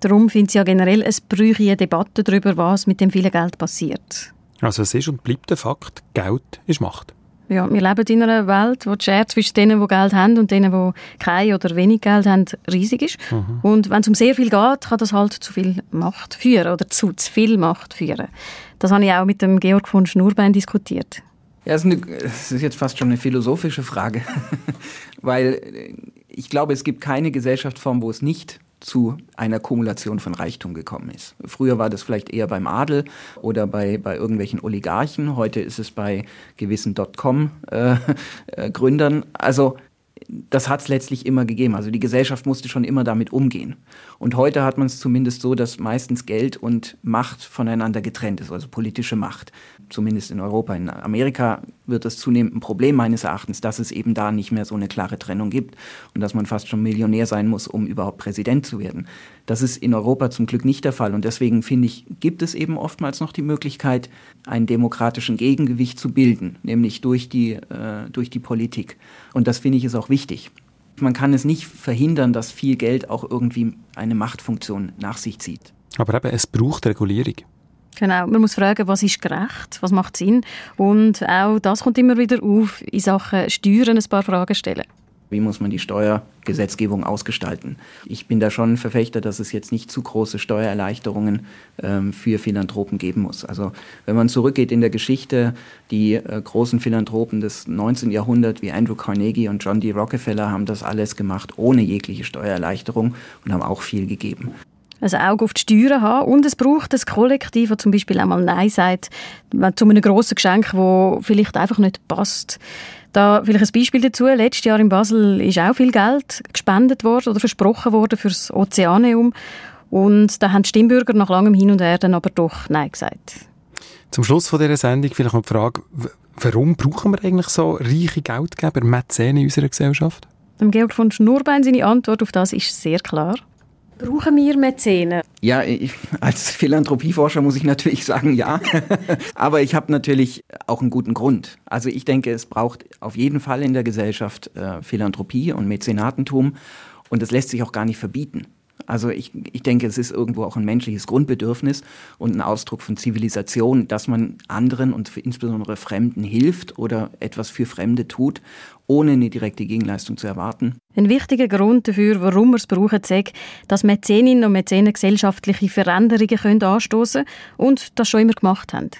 Darum finde ich ja generell, es bräuchte eine Debatte darüber, was mit dem vielen Geld passiert. Also es ist und bleibt der Fakt, Geld ist Macht. Ja, wir leben in einer Welt, wo die Schere zwischen denen, die Geld haben und denen, die kein oder wenig Geld haben, riesig ist. Mhm. Und wenn es um sehr viel geht, kann das halt zu viel Macht führen oder zu, zu viel Macht führen. Das habe ich auch mit dem Georg von Schnurbein diskutiert. Ja, das ist, eine, das ist jetzt fast schon eine philosophische Frage, weil ich glaube, es gibt keine Gesellschaftsform, wo es nicht zu einer Kumulation von Reichtum gekommen ist. Früher war das vielleicht eher beim Adel oder bei, bei irgendwelchen Oligarchen, heute ist es bei gewissen Dotcom-Gründern. Äh, äh, also das hat es letztlich immer gegeben. Also die Gesellschaft musste schon immer damit umgehen. Und heute hat man es zumindest so, dass meistens Geld und Macht voneinander getrennt ist, also politische Macht. Zumindest in Europa. In Amerika wird es zunehmend ein Problem meines Erachtens, dass es eben da nicht mehr so eine klare Trennung gibt und dass man fast schon Millionär sein muss, um überhaupt Präsident zu werden. Das ist in Europa zum Glück nicht der Fall. Und deswegen finde ich, gibt es eben oftmals noch die Möglichkeit, einen demokratischen Gegengewicht zu bilden, nämlich durch die, äh, durch die Politik. Und das finde ich ist auch wichtig. Man kann es nicht verhindern, dass viel Geld auch irgendwie eine Machtfunktion nach sich zieht. Aber eben, es braucht Regulierung. Genau, man muss fragen, was ist gerecht, was macht Sinn. Und auch das kommt immer wieder auf, in Sachen Steuern ein paar Fragen stellen. Wie muss man die Steuergesetzgebung ausgestalten? Ich bin da schon ein Verfechter, dass es jetzt nicht zu große Steuererleichterungen ähm, für Philanthropen geben muss. Also wenn man zurückgeht in der Geschichte, die äh, großen Philanthropen des 19. Jahrhunderts wie Andrew Carnegie und John D. Rockefeller haben das alles gemacht ohne jegliche Steuererleichterung und haben auch viel gegeben ein Auge auf die Steuern haben und es braucht ein Kollektiv, das zum Beispiel auch mal Nein sagt zu einem grossen Geschenk, das vielleicht einfach nicht passt. Da vielleicht ein Beispiel dazu. Letztes Jahr in Basel ist auch viel Geld gespendet worden oder versprochen worden für das Ozeaneum. Und da haben die Stimmbürger nach langem Hin und Her dann aber doch Nein gesagt. Zum Schluss von dieser Sendung vielleicht noch die Frage, warum brauchen wir eigentlich so reiche Geldgeber, Mäzene in unserer Gesellschaft? Dem Georg von Schnurbein seine Antwort auf das ist sehr klar. Brauchen wir Mäzene? Ja, ich, als Philanthropieforscher muss ich natürlich sagen, ja. Aber ich habe natürlich auch einen guten Grund. Also ich denke, es braucht auf jeden Fall in der Gesellschaft äh, Philanthropie und Mäzenatentum. Und das lässt sich auch gar nicht verbieten. Also ich, ich denke, es ist irgendwo auch ein menschliches Grundbedürfnis und ein Ausdruck von Zivilisation, dass man anderen und insbesondere Fremden hilft oder etwas für Fremde tut, ohne eine direkte Gegenleistung zu erwarten. Ein wichtiger Grund dafür, warum wir es brauchen, ist, dass Mäzeninnen und Mäzenen gesellschaftliche Veränderungen können anstoßen und das schon immer gemacht haben.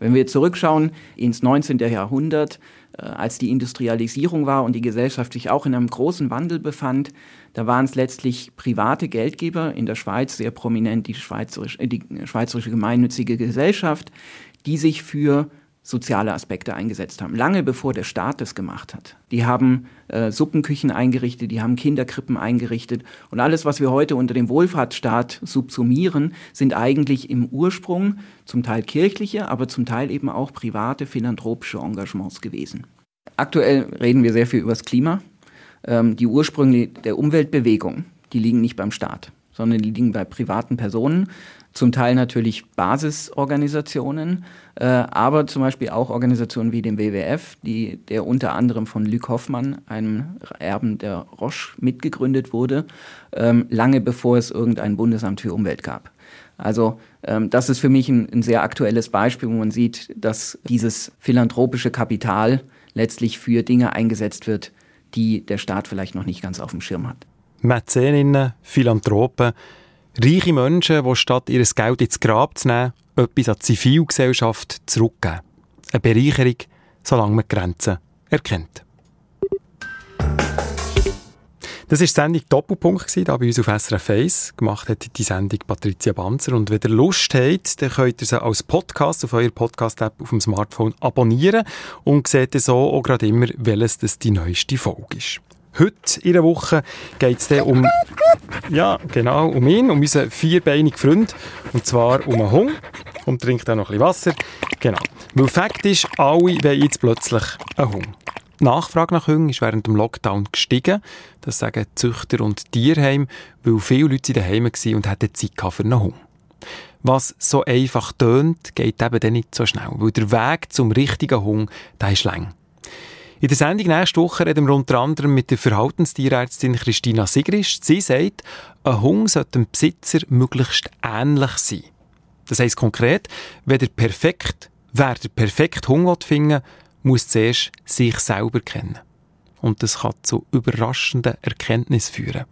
Wenn wir zurückschauen ins 19. Jahrhundert, äh, als die Industrialisierung war und die Gesellschaft sich auch in einem großen Wandel befand, da waren es letztlich private Geldgeber, in der Schweiz sehr prominent die, Schweizerisch, äh, die Schweizerische Gemeinnützige Gesellschaft, die sich für soziale Aspekte eingesetzt haben, lange bevor der Staat das gemacht hat. Die haben äh, Suppenküchen eingerichtet, die haben Kinderkrippen eingerichtet und alles, was wir heute unter dem Wohlfahrtsstaat subsumieren, sind eigentlich im Ursprung zum Teil kirchliche, aber zum Teil eben auch private philanthropische Engagements gewesen. Aktuell reden wir sehr viel über das Klima. Ähm, die Ursprünge der Umweltbewegung, die liegen nicht beim Staat, sondern die liegen bei privaten Personen, zum Teil natürlich Basisorganisationen, äh, aber zum Beispiel auch Organisationen wie dem WWF, die, der unter anderem von Luc Hoffmann, einem Erben der Roche, mitgegründet wurde, ähm, lange bevor es irgendein Bundesamt für Umwelt gab. Also ähm, das ist für mich ein, ein sehr aktuelles Beispiel, wo man sieht, dass dieses philanthropische Kapital letztlich für Dinge eingesetzt wird, die der Staat vielleicht noch nicht ganz auf dem Schirm hat. Mäzeninnen, Philanthropen, reiche Menschen, die statt ihr Geld ins Grab zu nehmen, etwas an die Zivilgesellschaft zurückgeben. Eine Bereicherung, solange man Grenzen erkennt. Das war die Sendung Doppelpunkt, hier bei uns auf SRF 1. Gemacht hat die Sendung Patricia Banzer. Und wenn ihr Lust habt, dann könnt ihr sie als Podcast auf eurer Podcast-App auf dem Smartphone abonnieren und seht so auch gerade immer, welches das die neueste Folge ist. Heute in der Woche geht es um, ja, genau, um ihn, um unseren vierbeinigen Freund. Und zwar um einen Hund. Und trinkt auch noch ein bisschen Wasser. Genau. Weil Fakt ist, alle wollen jetzt plötzlich einen Hund. Die Nachfrage nach Hunden ist während dem Lockdown gestiegen. Das sagen Züchter und Tierheim, weil viele Leute daheim waren und hatten Zeit für einen Hund. Was so einfach tönt, geht eben dann nicht so schnell, weil der Weg zum richtigen Hund, der ist lang. In der Sendung nächste Woche reden wir unter anderem mit der Verhaltenstierärztin Christina Sigrist. Sie sagt, ein Hund sollte dem Besitzer möglichst ähnlich sein. Das heisst konkret, wenn der perfekt, wer der perfekte Hund finden muss zuerst sich selber kennen. Und das kann zu überraschenden Erkenntnissen führen.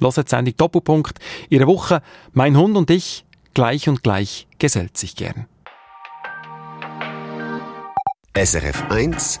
Los die Sendung Doppelpunkt. Ihre Woche Mein Hund und ich, gleich und gleich, gesellt sich gern. SRF 1